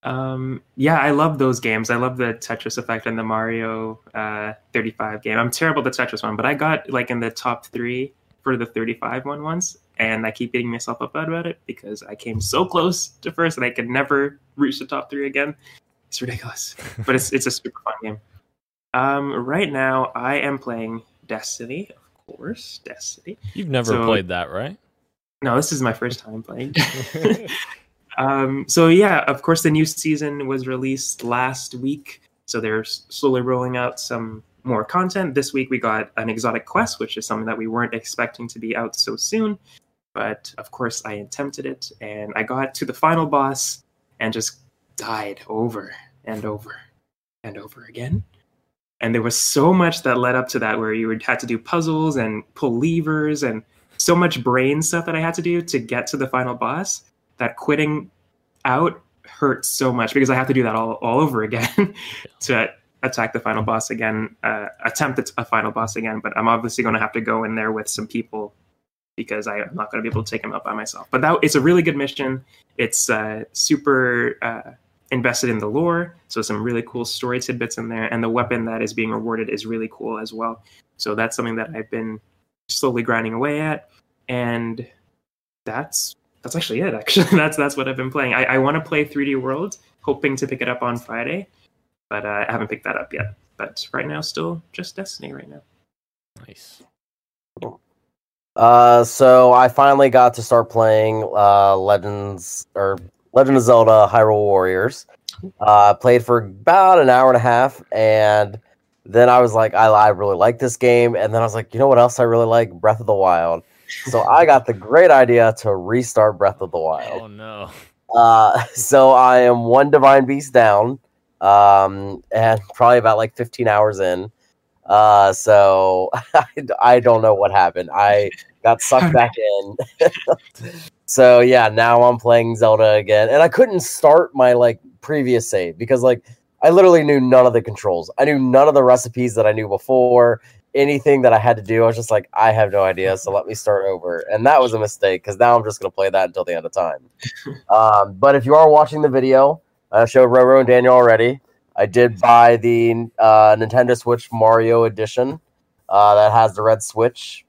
Um, yeah, I love those games. I love the Tetris Effect and the Mario uh, 35 game. I'm terrible at the Tetris one, but I got like in the top three for the 35 one once, and I keep beating myself up about it because I came so close to first and I could never reach the top three again. It's ridiculous, but it's it's a super fun game. Um, right now I am playing Destiny, of course, Destiny. You've never So- played that, right? No, this is my first time playing. um, so yeah, of course, the new season was released last week, so they're slowly rolling out some more content. This week we got an exotic quest, which is something that we weren't expecting to be out so soon. But of course, I attempted it, and I got to the final boss, and just died over and over and over again. And there was so much that led up to that, where you had to do puzzles and pull levers and so much brain stuff that I had to do to get to the final boss that quitting out hurt so much because I have to do that all, all over again to attack the final boss again, uh, attempt a final boss again. But I'm obviously going to have to go in there with some people because I, am not going to be able to take him out by myself. But that it's a really good mission. It's uh, super uh, invested in the lore, so some really cool story tidbits in there, and the weapon that is being rewarded is really cool as well. So that's something that I've been slowly grinding away at, and that's that's actually it. Actually, that's that's what I've been playing. I, I want to play 3D World, hoping to pick it up on Friday, but uh, I haven't picked that up yet. But right now, still just Destiny. Right now. Nice. Uh, so I finally got to start playing uh, Legends or Legend of Zelda: Hyrule Warriors. Uh, played for about an hour and a half, and then I was like, I, I really like this game, and then I was like, you know what else I really like? Breath of the Wild. So I got the great idea to restart Breath of the Wild. Oh no. Uh, so I am one divine beast down, um, and probably about like 15 hours in. Uh, so I, I don't know what happened. I got sucked back in. so yeah, now I'm playing Zelda again, and I couldn't start my like previous save because like I literally knew none of the controls. I knew none of the recipes that I knew before. Anything that I had to do, I was just like, I have no idea. So let me start over, and that was a mistake because now I'm just gonna play that until the end of time. um, but if you are watching the video, I showed Roro and Daniel already. I did buy the uh, Nintendo Switch Mario Edition uh, that has the red Switch.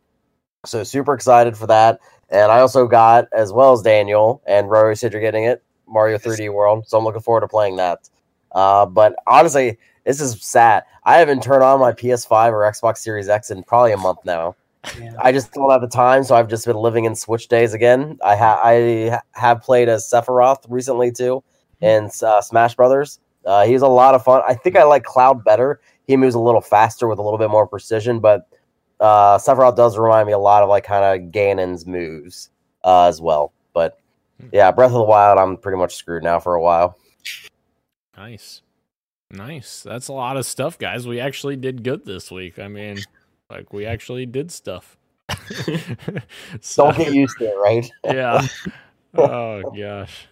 So super excited for that. And I also got, as well as Daniel and Rory said you're getting it, Mario 3D World. So I'm looking forward to playing that. Uh, but honestly, this is sad. I haven't turned on my PS5 or Xbox Series X in probably a month now. Yeah. I just don't have the time, so I've just been living in Switch days again. I ha- I ha- have played as Sephiroth recently too, in uh, Smash Brothers. Uh, he's a lot of fun. I think I like Cloud better. He moves a little faster with a little bit more precision, but uh, Sephiroth does remind me a lot of like kind of Ganon's moves uh, as well. But yeah, Breath of the Wild, I'm pretty much screwed now for a while. Nice. Nice. That's a lot of stuff, guys. We actually did good this week. I mean, like we actually did stuff. So- Don't get used to it, right? yeah. Oh gosh.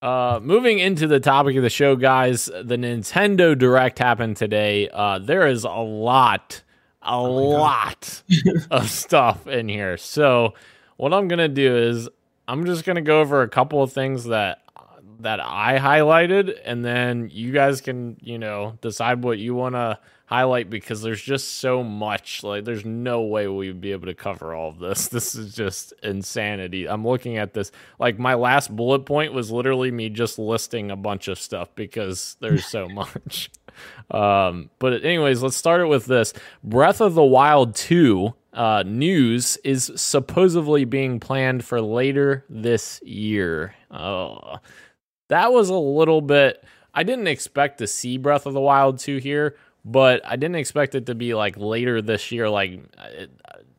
Uh, moving into the topic of the show, guys, the Nintendo Direct happened today. Uh, there is a lot, a oh God. lot of stuff in here. So, what I'm gonna do is I'm just gonna go over a couple of things that that I highlighted, and then you guys can, you know, decide what you want to highlight because there's just so much. Like, there's no way we'd be able to cover all of this. This is just insanity. I'm looking at this. Like, my last bullet point was literally me just listing a bunch of stuff because there's so much. Um, but anyways, let's start it with this. Breath of the Wild 2 uh, news is supposedly being planned for later this year. Oh, that was a little bit. I didn't expect to see Breath of the Wild 2 here, but I didn't expect it to be like later this year. Like,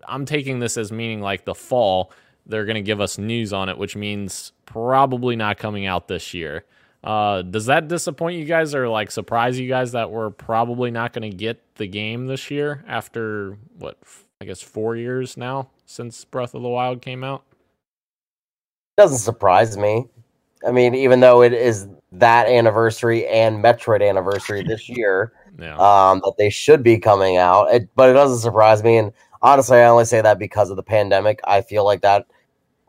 I'm taking this as meaning like the fall. They're going to give us news on it, which means probably not coming out this year. Uh, does that disappoint you guys or like surprise you guys that we're probably not going to get the game this year after what I guess four years now since Breath of the Wild came out? doesn't surprise me. I mean, even though it is that anniversary and Metroid anniversary this year, Yeah. um, that they should be coming out. It, but it doesn't surprise me. And honestly, I only say that because of the pandemic. I feel like that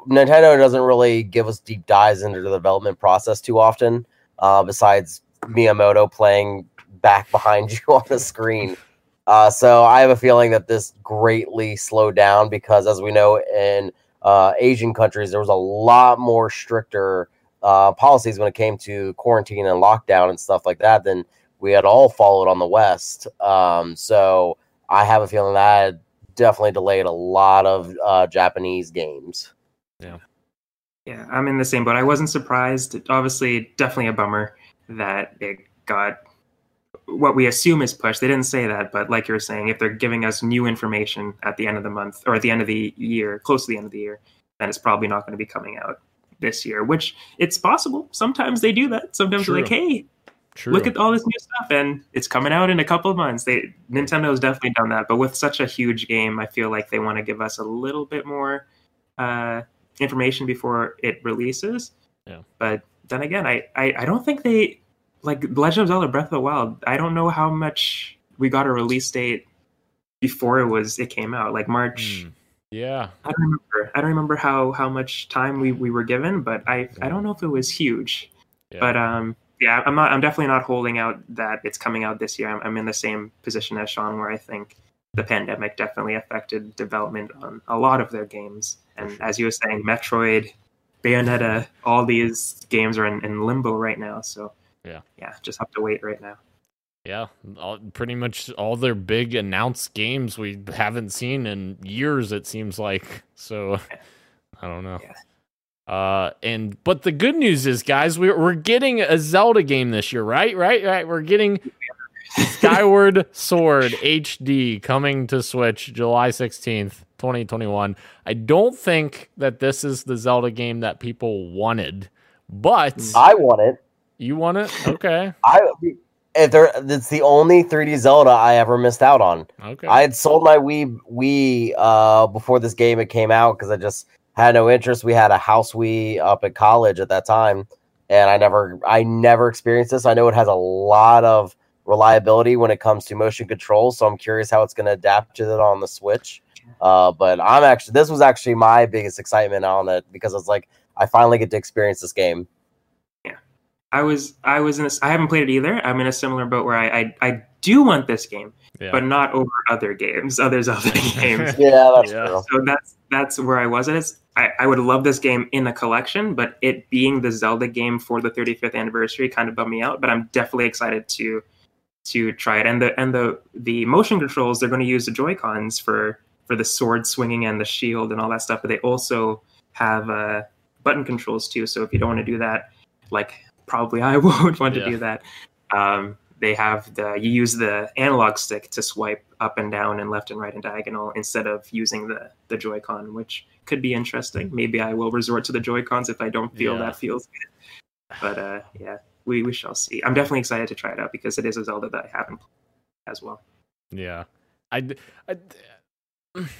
Nintendo doesn't really give us deep dives into the development process too often. Uh, besides Miyamoto playing back behind you on the screen. Uh, so I have a feeling that this greatly slowed down because, as we know, in uh, Asian countries, there was a lot more stricter uh, policies when it came to quarantine and lockdown and stuff like that than we had all followed on the West. Um, so I have a feeling that definitely delayed a lot of uh, Japanese games. Yeah. Yeah, I'm in the same boat. I wasn't surprised. Obviously, definitely a bummer that it got what we assume is pushed. They didn't say that, but like you're saying, if they're giving us new information at the end of the month or at the end of the year, close to the end of the year, then it's probably not going to be coming out this year, which it's possible. Sometimes they do that. Sometimes they're like, hey, True. look at all this new stuff and it's coming out in a couple of months. They Nintendo's definitely done that, but with such a huge game, I feel like they want to give us a little bit more uh, information before it releases. Yeah. But then again, I, I, I don't think they like Legend of Zelda Breath of the Wild. I don't know how much we got a release date before it was it came out, like March. Hmm. Yeah. I don't remember. I don't remember how how much time we, we were given, but I I don't know if it was huge. yeah. But um yeah, I'm not I'm definitely not holding out that it's coming out this year. I'm, I'm in the same position as Sean where I think the pandemic definitely affected development on a lot of their games. And as you were saying, Metroid, Bayonetta, all these games are in, in limbo right now. So Yeah. yeah, just have to wait right now. Yeah, all, pretty much all their big announced games we haven't seen in years. It seems like so. I don't know. Uh, and but the good news is, guys, we're we're getting a Zelda game this year, right? Right? Right? We're getting Skyward Sword HD coming to Switch July sixteenth, twenty twenty one. I don't think that this is the Zelda game that people wanted, but I want it. you want it? Okay, I if there, it's the only 3D Zelda I ever missed out on. okay. I had sold my Wii Wii uh, before this game it came out because I just had no interest. We had a house we up at college at that time, and I never I never experienced this. I know it has a lot of reliability when it comes to motion control, so I'm curious how it's going to adapt to it on the Switch. Uh, but I'm actually this was actually my biggest excitement on it because it's like I finally get to experience this game. Yeah, I was I was in a, I haven't played it either. I'm in a similar boat where I I, I do want this game, yeah. but not over other games, others other games. Yeah, that's Yeah. true. so that's that's where I was. And it's I, I would love this game in the collection, but it being the Zelda game for the 35th anniversary kind of bummed me out. But I'm definitely excited to to try it. And the and the the motion controls they're going to use the Joy Cons for for the sword swinging and the shield and all that stuff. But they also have uh, button controls too. So if you don't want to do that, like probably I would want Yeah. to do that. Um, they have the you use the analog stick to swipe up and down and left and right and diagonal instead of using the the Joy-Con, which could be interesting. Maybe I will resort to the Joy-Cons if I don't feel Yeah. that feels good. But uh, yeah, we we shall see. I'm definitely excited to try it out because it is a Zelda that I haven't played as well. Yeah. I, I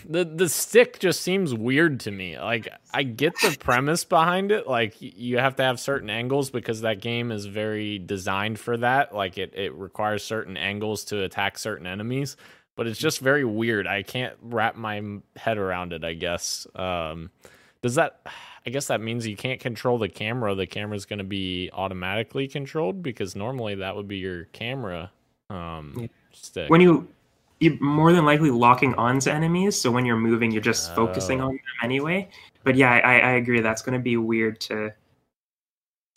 the the stick just seems weird to me. Like I get the premise behind it. Like you have to have certain angles because that game is very designed for that. Like it it requires certain angles to attack certain enemies, but it's just very weird. I can't wrap my head around it, I guess. Um does that I guess that means you can't control the camera. The camera's going to be automatically controlled because normally that would be your camera um Yeah. stick. When you you're more than likely locking onto enemies, so when you're moving, you're just focusing Oh. on them anyway. But yeah, I, I agree. That's going to be weird to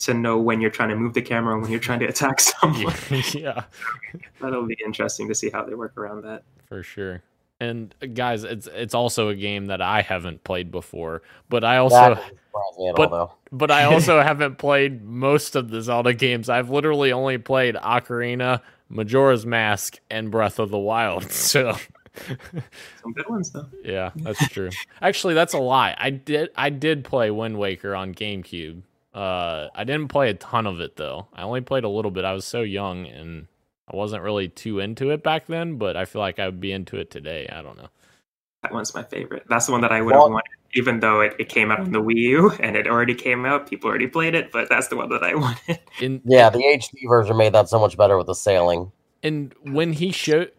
to know when you're trying to move the camera and when you're trying to attack someone. yeah, That'll be interesting to see how they work around that. for sure. And uh, guys, it's it's also a game that I haven't played before, but I also That doesn't surprise me at but- all, but I also haven't played most of the Zelda games. I've literally only played Ocarina, Majora's Mask, and Breath of the Wild. So Some good ones though. yeah, that's true. Actually, that's a lie. I did I did play Wind Waker on GameCube. Uh, I didn't play a ton of it though. I only played a little bit. I was so young and I wasn't really too into it back then. But I feel like I would be into it today. I don't know. That one's my favorite. That's the one that I would have Well- wanted, even though it, it came out on the mm. Wii U and it already came out. People already played it, but that's the one that I wanted. In Yeah, the HD version made that so much better with the sailing. and when he showed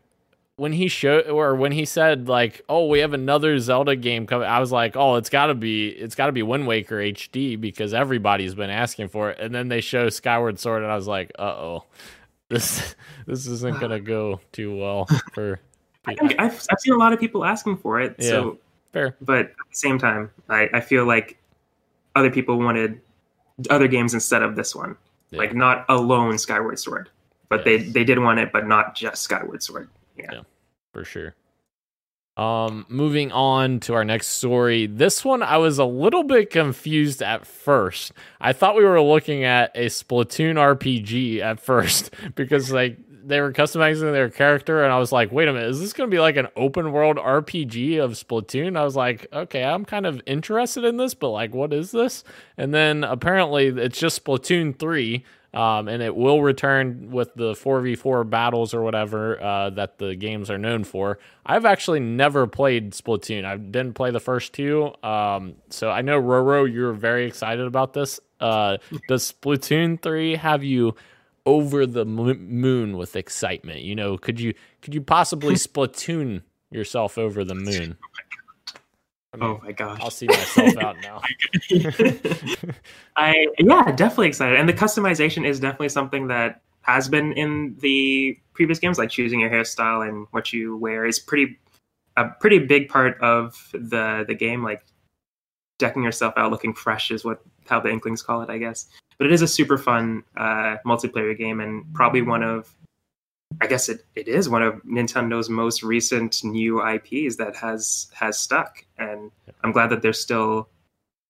when he showed or when he said like oh we have another zelda game coming i was like oh it's gotta be it's gotta be wind waker hd because everybody's been asking for it and then they show skyward sword and i was like uh-oh this this isn't gonna go too well for I think I've, I've seen a lot of people asking for it, so Fair. But at the same time, I, I feel like other people wanted other games instead of this one. Yeah. Like not alone Skyward Sword, but they Yes. they did want it, but not just Skyward Sword. Yeah. for sure. Um, moving on to our next story. This one I was a little bit confused at first. I thought we were looking at a Splatoon RPG at first because like they were customizing their character and I was like, wait a minute, is this gonna be like an open world RPG of Splatoon? I was like, okay, I'm kind of interested in this, but like what is this? And then apparently it's just Splatoon 3 um, and it will return with the 4v4 battles or whatever uh, that the games are known for. I've actually never played Splatoon. I didn't play the first two. Um, so I know, Roro, you're very excited about this. Uh, does Splatoon 3 have you over the mo- moon with excitement? You know, could you could you possibly hmm. Splatoon yourself over the moon? Oh I mean, Oh my gosh. I'll see myself out now. I yeah, definitely excited. And the customization is definitely something that has been in the previous games, like choosing your hairstyle and what you wear is pretty a pretty big part of the the game. Like decking yourself out looking fresh is what how the Inklings call it, I guess. But it is a super fun uh, multiplayer game and probably one of I guess it, it is one of Nintendo's most recent new IPs that has has stuck. And I'm glad that they're still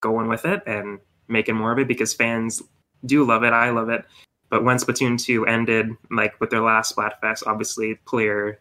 going with it and making more of it because fans do love it. I love it. But when Splatoon 2 ended, like with their last Splatfest, obviously player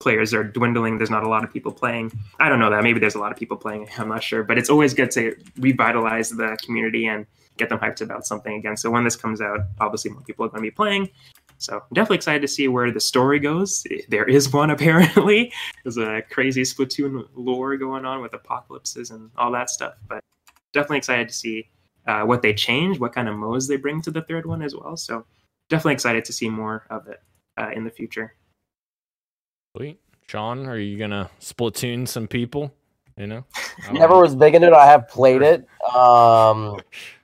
players are dwindling. There's not a lot of people playing. I don't know that. Maybe there's a lot of people playing. I'm not sure. But it's always good to revitalize the community and get them hyped about something again. So when this comes out, obviously more people are going to be playing. So I'm definitely excited to see where the story goes. There is one apparently. There's a crazy Splatoon lore going on with apocalypses and all that stuff. But definitely excited to see uh, what they change, what kind of modes they bring to the third one as well. So definitely excited to see more of it uh, in the future. Sweet. Sean, are you gonna Splatoon some people? You know, Never know. was big into it. I have played it. Um,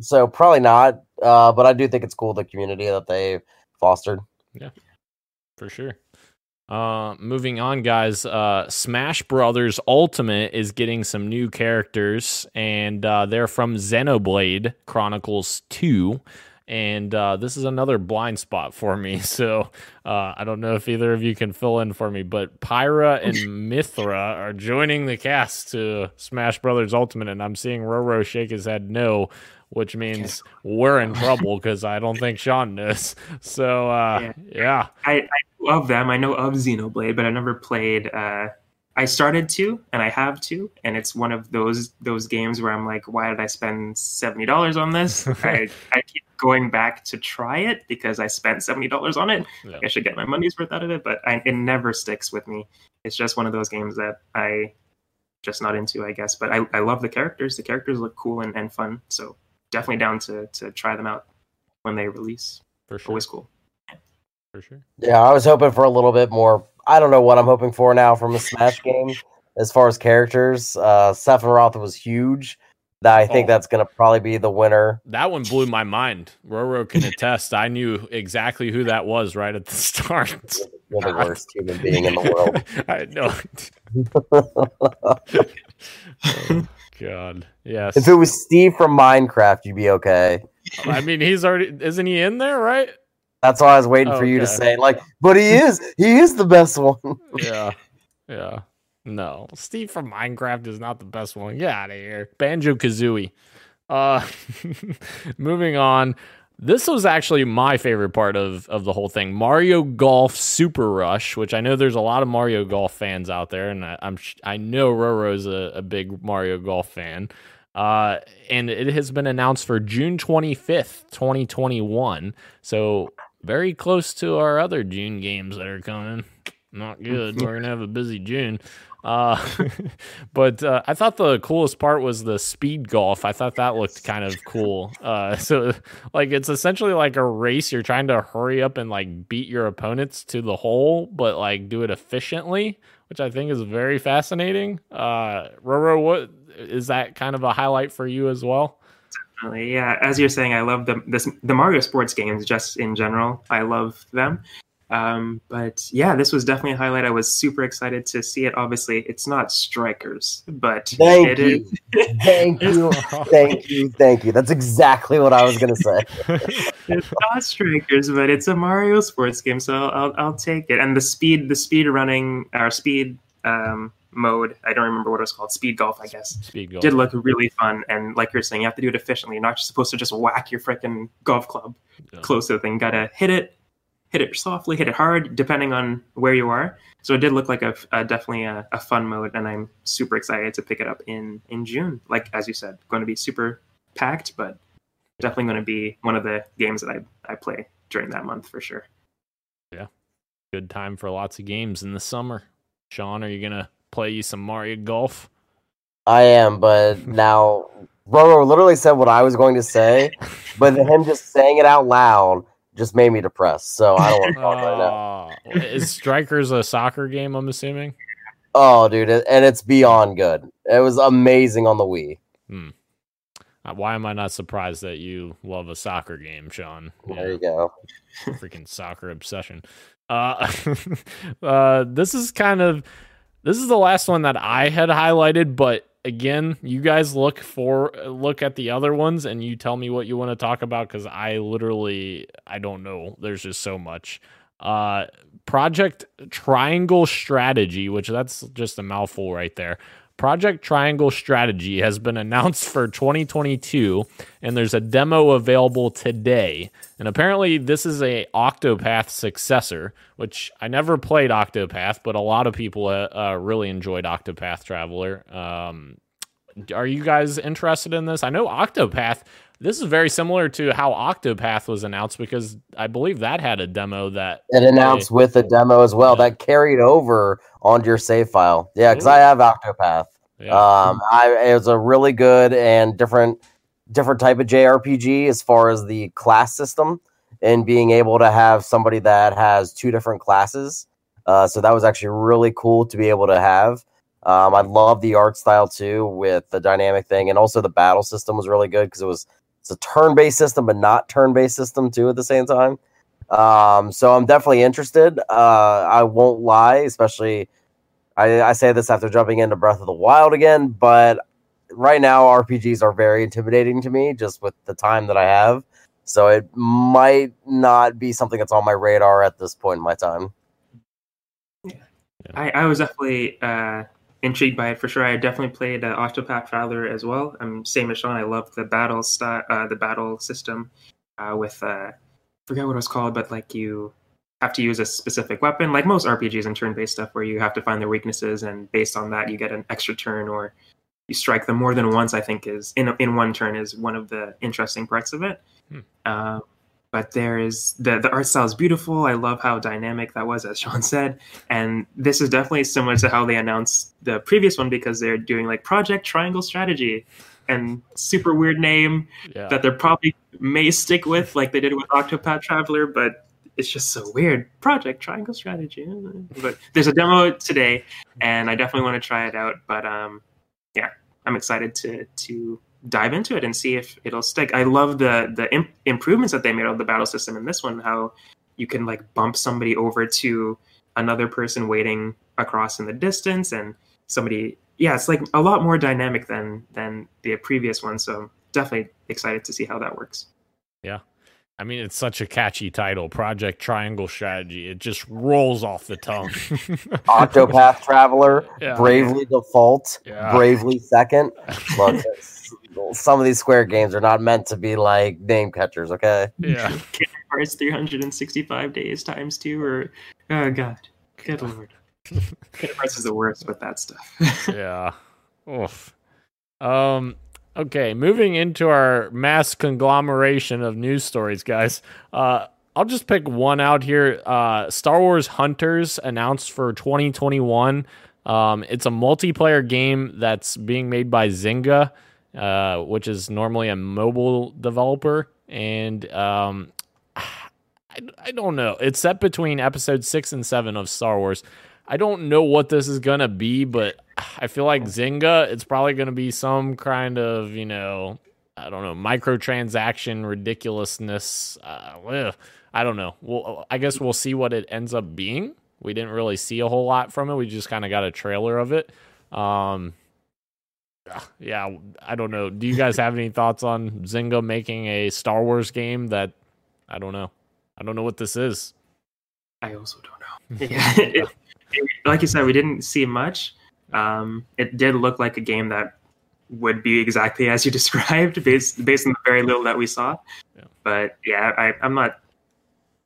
so probably not. Uh, but I do think it's cool the community that they fostered. Yeah, for sure. Uh, moving on, guys. Uh, Smash Brothers Ultimate is getting some new characters, and uh, they're from Xenoblade Chronicles Two. And uh, this is another blind spot for me, so uh, I don't know if either of you can fill in for me. But Pyra and Mythra are joining the cast to Smash Brothers Ultimate, and I'm seeing Roro shake his head no, which means we're in trouble because I don't think Sean knows. So uh, Yeah. yeah. I, I of them. I know of Xenoblade, but I never played. Uh, I started to, and I have to, and it's one of those those games where I'm like, why did I spend seventy dollars on this? I, I keep going back to try it because I spent seventy dollars on it. Yeah. I should get my money's worth out of it, but I, it never sticks with me. It's just one of those games that I just not into, I guess. But I, I love the characters. The characters look cool and, and fun, so definitely down to to try them out when they release. For sure. Always cool. For sure. Yeah, I was hoping for a little bit more. I don't know what I'm hoping for now from a Smash game as far as characters. Uh, Sephiroth was huge. That I think Oh. that's going to probably be the winner. That one blew my mind. Roro can attest. I knew exactly who that was right at the start. You're the worst human being in the world. I know. Oh, God. Yes. if it was Steve from Minecraft, you'd be okay. I mean, he's already isn't he in there, right? That's why I was waiting for you to say, like, but he is. He is the best one. Yeah. Yeah. No. Steve from Minecraft is not the best one. Get out of here. Banjo Kazooie. Uh moving on. This was actually my favorite part of, of the whole thing. Mario Golf Super Rush, which I know there's a lot of Mario Golf fans out there, and I, I'm I know Roro's a, a big Mario Golf fan. Uh, and it has been announced for June 25th, 2021. So very close to our other June games that are coming. Not good. We're gonna have a busy June. Uh, but uh, I thought the coolest part was the speed golf. I thought that looked kind of cool. Uh, so like it's essentially like a race. You're trying to hurry up and like beat your opponents to the hole, but like do it efficiently, which I think is very fascinating. Uh, Roro, what is that kind of a highlight for you as well? Definitely, yeah. As you're saying, I love the this, the Mario sports games just in general. I love them, Um, but yeah, this was definitely a highlight. I was super excited to see it. Obviously, it's not strikers, but Thank it you. is- Thank you. Thank you. Thank you. That's exactly what I was gonna say. it's not strikers, but it's a Mario sports game, so I'll I'll take it. And the speed, the speed running, our speed um, mode, I don't remember what it was called. Speed golf, I guess. Speed golf Did look really fun, and like you're saying, you have to do it efficiently. You're not just supposed to just whack your freaking golf club Yeah. close to the thing. Gotta hit it, hit it softly, hit it hard, depending on where you are. So it did look like a, a definitely a, a fun mode, and I'm super excited to pick it up in in June. Like as you said, going to be super packed, but definitely going to be one of the games that I I play during that month for sure. Yeah, good time for lots of games in the summer. Sean, are you gonna play you some Mario Golf? I am, but now Roro literally said what I was going to say, but then him just saying it out loud just made me depressed. So I don't want to talk right now. Uh, is Strikers a soccer game? I'm assuming. Oh, dude, and it's beyond good. It was amazing on the Wii. Uh, Why am I not surprised that you love a soccer game, Sean? There you go. freaking soccer obsession. Uh, uh, this is kind of this is the last one that I had highlighted, but again, you guys look for look at the other ones and you tell me what you want to talk about because I literally I don't know. There's just so much. Uh, Project Triangle Strategy, which that's just a mouthful right there. Project Triangle Strategy has been announced for 2022, and there's a demo available today. And apparently, this is a Octopath successor, which I never played Octopath, but a lot of people uh, uh, really enjoyed Octopath Traveler. Um, are you guys interested in this? I know Octopath. This is very similar to how Octopath was announced because I believe that had a demo that It announced with a demo as well Yeah. that carried over onto your save file. Yeah, because. I have Octopath. yeah, Um, I it was a really good and different different type of JRPG as far as the class system and being able to have somebody that has two different classes. Uh, so that was actually really cool to be able to have. Um, I love the art style too with the dynamic thing, and also the battle system was really good because it was it's a turn-based system, but not turn-based system too at the same time. Um, so I'm definitely interested. Uh, I won't lie, especially I, I say this after jumping into Breath of the Wild again, but right now RPGs are very intimidating to me just with the time that I have. So it might not be something that's on my radar at this point in my time. I, I was definitely uh, intrigued by it for sure. I definitely played uh, Octopath Traveler as well. Um, same as Sean, I love the battle style, uh, the battle system uh, with uh, forget what it was called, but like you have to use a specific weapon, like most RPGs and turn-based stuff, where you have to find their weaknesses, and based on that, you get an extra turn or you strike them more than once. I think is in in one turn is one of the interesting parts of it. Hmm. Uh, but there is the the art style is beautiful. I love how dynamic that was, as Sean said. And this is definitely similar to how they announced the previous one because they're doing like Project Triangle Strategy and super weird name yeah. that they're probably may stick with like they did with Octopath Traveler, but it's just so weird. Project Triangle Strategy. But there's a demo today and I definitely want to try it out. But um yeah, I'm excited to to dive into it and see if it'll stick. I love the the imp- improvements that they made on the battle system in this one. How you can like bump somebody over to another person waiting across in the distance, and somebody. Yeah, it's like a lot more dynamic than than the previous one. So definitely excited to see how that works. Yeah. I mean, it's such a catchy title, Project Triangle Strategy. It just rolls off the tongue. Octopath Traveler, Yeah. Bravely Default, Yeah. Bravely Second. Look, it's- some of these Square games are not meant to be like name catchers, okay? yeah. Kingdom Hearts 365 days times two, or oh god, good lord. Kingdom Hearts is the worst with that stuff. yeah. Oof. Um. Okay, moving into our mass conglomeration of news stories, guys. Uh, I'll just pick one out here. Uh, Star Wars Hunters announced for 2021. Um, it's a multiplayer game that's being made by Zynga, uh, which is normally a mobile developer, and um, I, I don't know. It's set between episode six and seven of Star Wars. I don't know what this is gonna be, but I feel like Zynga, it's probably gonna be some kind of, you know, I don't know, microtransaction ridiculousness. Uh, ugh. I don't know. Well, I guess we'll see what it ends up being. We didn't really see a whole lot from it. We just kind of got a trailer of it. Um, yeah, I don't know. Do you guys have any thoughts on Zynga making a Star Wars game that I don't know? I don't know what this is. I also don't know. yeah, it, it, like you said, we didn't see much. Um, it did look like a game that would be exactly as you described, based based on the very little that we saw. Yeah. But yeah, I, I'm not.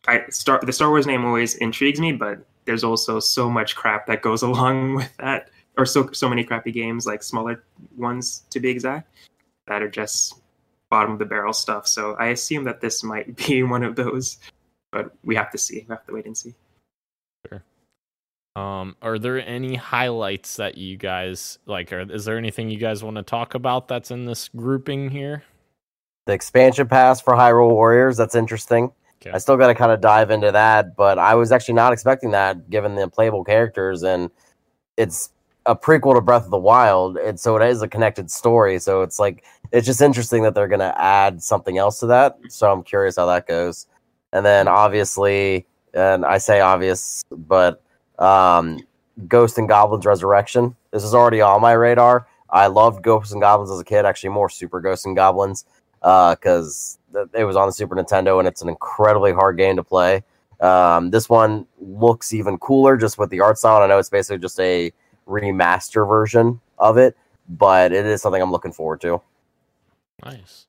I Star the Star Wars name always intrigues me, but there's also so much crap that goes along with that, or so so many crappy games, like smaller ones to be exact, that are just bottom of the barrel stuff. So I assume that this might be one of those, but we have to see. We have to wait and see. Sure. Um, are there any highlights that you guys like? Or is there anything you guys want to talk about that's in this grouping here? The expansion pass for Hyrule Warriors. That's interesting. Okay. I still got to kind of dive into that, but I was actually not expecting that given the playable characters and it's a prequel to Breath of the Wild, and so it is a connected story. So it's like it's just interesting that they're to add something else to that. So I'm curious how that goes. And then obviously, and I say obvious, but um, Ghost and Goblins Resurrection. This is already on my radar. I loved Ghosts and Goblins as a kid, actually more Super Ghosts and Goblins, because uh, it was on the Super Nintendo and it's an incredibly hard game to play. Um, this one looks even cooler just with the art style. I know it's basically just a remaster version of it, but it is something I'm looking forward to. Nice.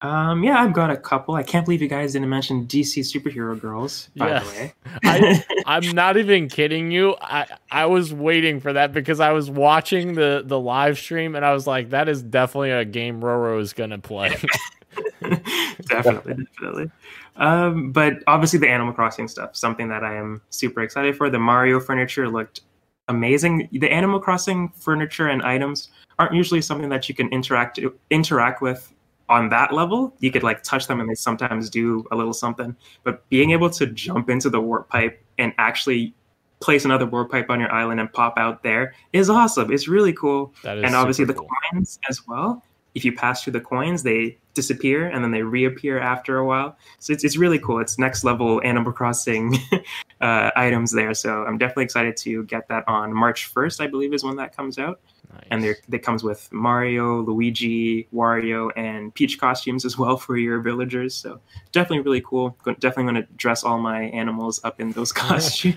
Um, yeah, I've got a couple. I can't believe you guys didn't mention DC superhero girls. By yeah. the way, I, I'm not even kidding you. I I was waiting for that because I was watching the the live stream and I was like, that is definitely a game Roro is gonna play. definitely, definitely. Um, but obviously the Animal Crossing stuff, something that I am super excited for. The Mario furniture looked amazing. The Animal Crossing furniture and items aren't usually something that you can interact interact with on that level, you could like touch them and they sometimes do a little something. But being able to jump into the warp pipe and actually place another warp pipe on your island and pop out there is awesome. It's really cool. and obviously the cool. coins as well. If you pass through the coins, they disappear and then they reappear after a while. So it's, it's really cool. It's next level Animal Crossing uh, items there. So I'm definitely excited to get that on March 1st, I believe is when that comes out. Nice. And there that comes with Mario, Luigi, Wario, and Peach costumes as well for your villagers. So definitely really cool. Definitely going to dress all my animals up in those costumes.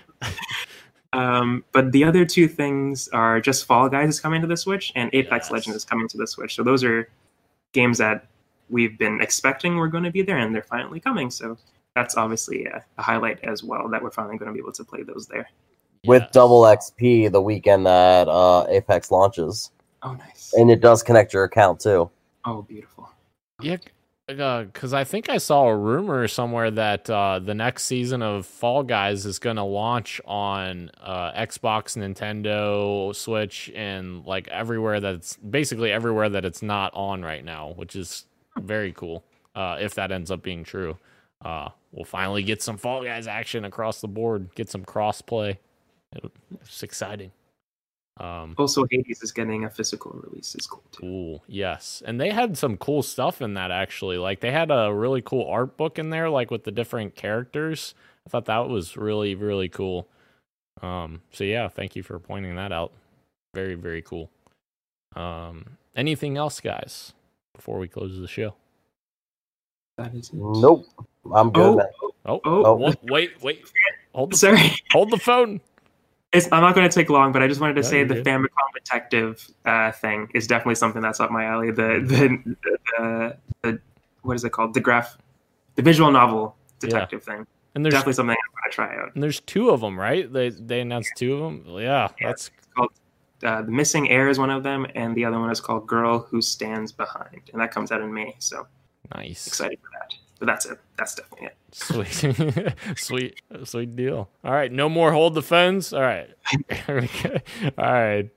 um, but the other two things are just Fall Guys is coming to the Switch, and Apex yes. Legends is coming to the Switch. So those are games that we've been expecting were going to be there, and they're finally coming. So that's obviously a, a highlight as well that we're finally going to be able to play those there with yes. double XP the weekend that uh, Apex launches. Oh, nice. And it does connect your account too. Oh, beautiful. Yeah, because uh, I think I saw a rumor somewhere that uh, the next season of Fall Guys is going to launch on uh, Xbox, Nintendo, Switch, and like everywhere that's basically everywhere that it's not on right now, which is very cool. Uh, if that ends up being true, uh, we'll finally get some Fall Guys action across the board, get some cross play. It's exciting. Um, also, Hades is getting a physical release. Is cool too. Ooh, yes, and they had some cool stuff in that actually. Like they had a really cool art book in there, like with the different characters. I thought that was really really cool. Um, so yeah, thank you for pointing that out. Very very cool. Um, anything else, guys, before we close the show? That is it. Nope, I'm good. Oh, oh, oh, oh. wait, wait. Hold the Sorry. Phone. Hold the phone. It's, I'm not going to take long, but I just wanted to say the good. Famicom Detective uh, thing is definitely something that's up my alley. The the, the, the what is it called? The graph, the visual novel detective yeah. thing. And there's definitely something I'm going to try out. And there's two of them, right? They they announced two of them. Yeah, yeah that's called. Uh, the missing heir is one of them, and the other one is called Girl Who Stands Behind, and that comes out in May. So nice, excited for that. But that's it. That's definitely it. Sweet, sweet, sweet deal. All right, no more hold the phones. All right, all right.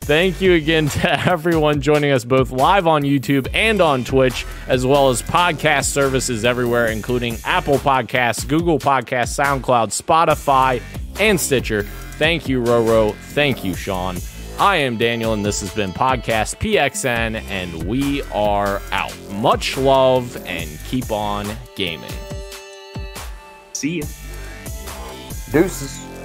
Thank you again to everyone joining us both live on YouTube and on Twitch, as well as podcast services everywhere, including Apple Podcasts, Google Podcasts, SoundCloud, Spotify, and Stitcher. Thank you, Roro. Thank you, Sean. I am Daniel, and this has been Podcast PXN, and we are out. Much love and keep on gaming. See ya. Deuces.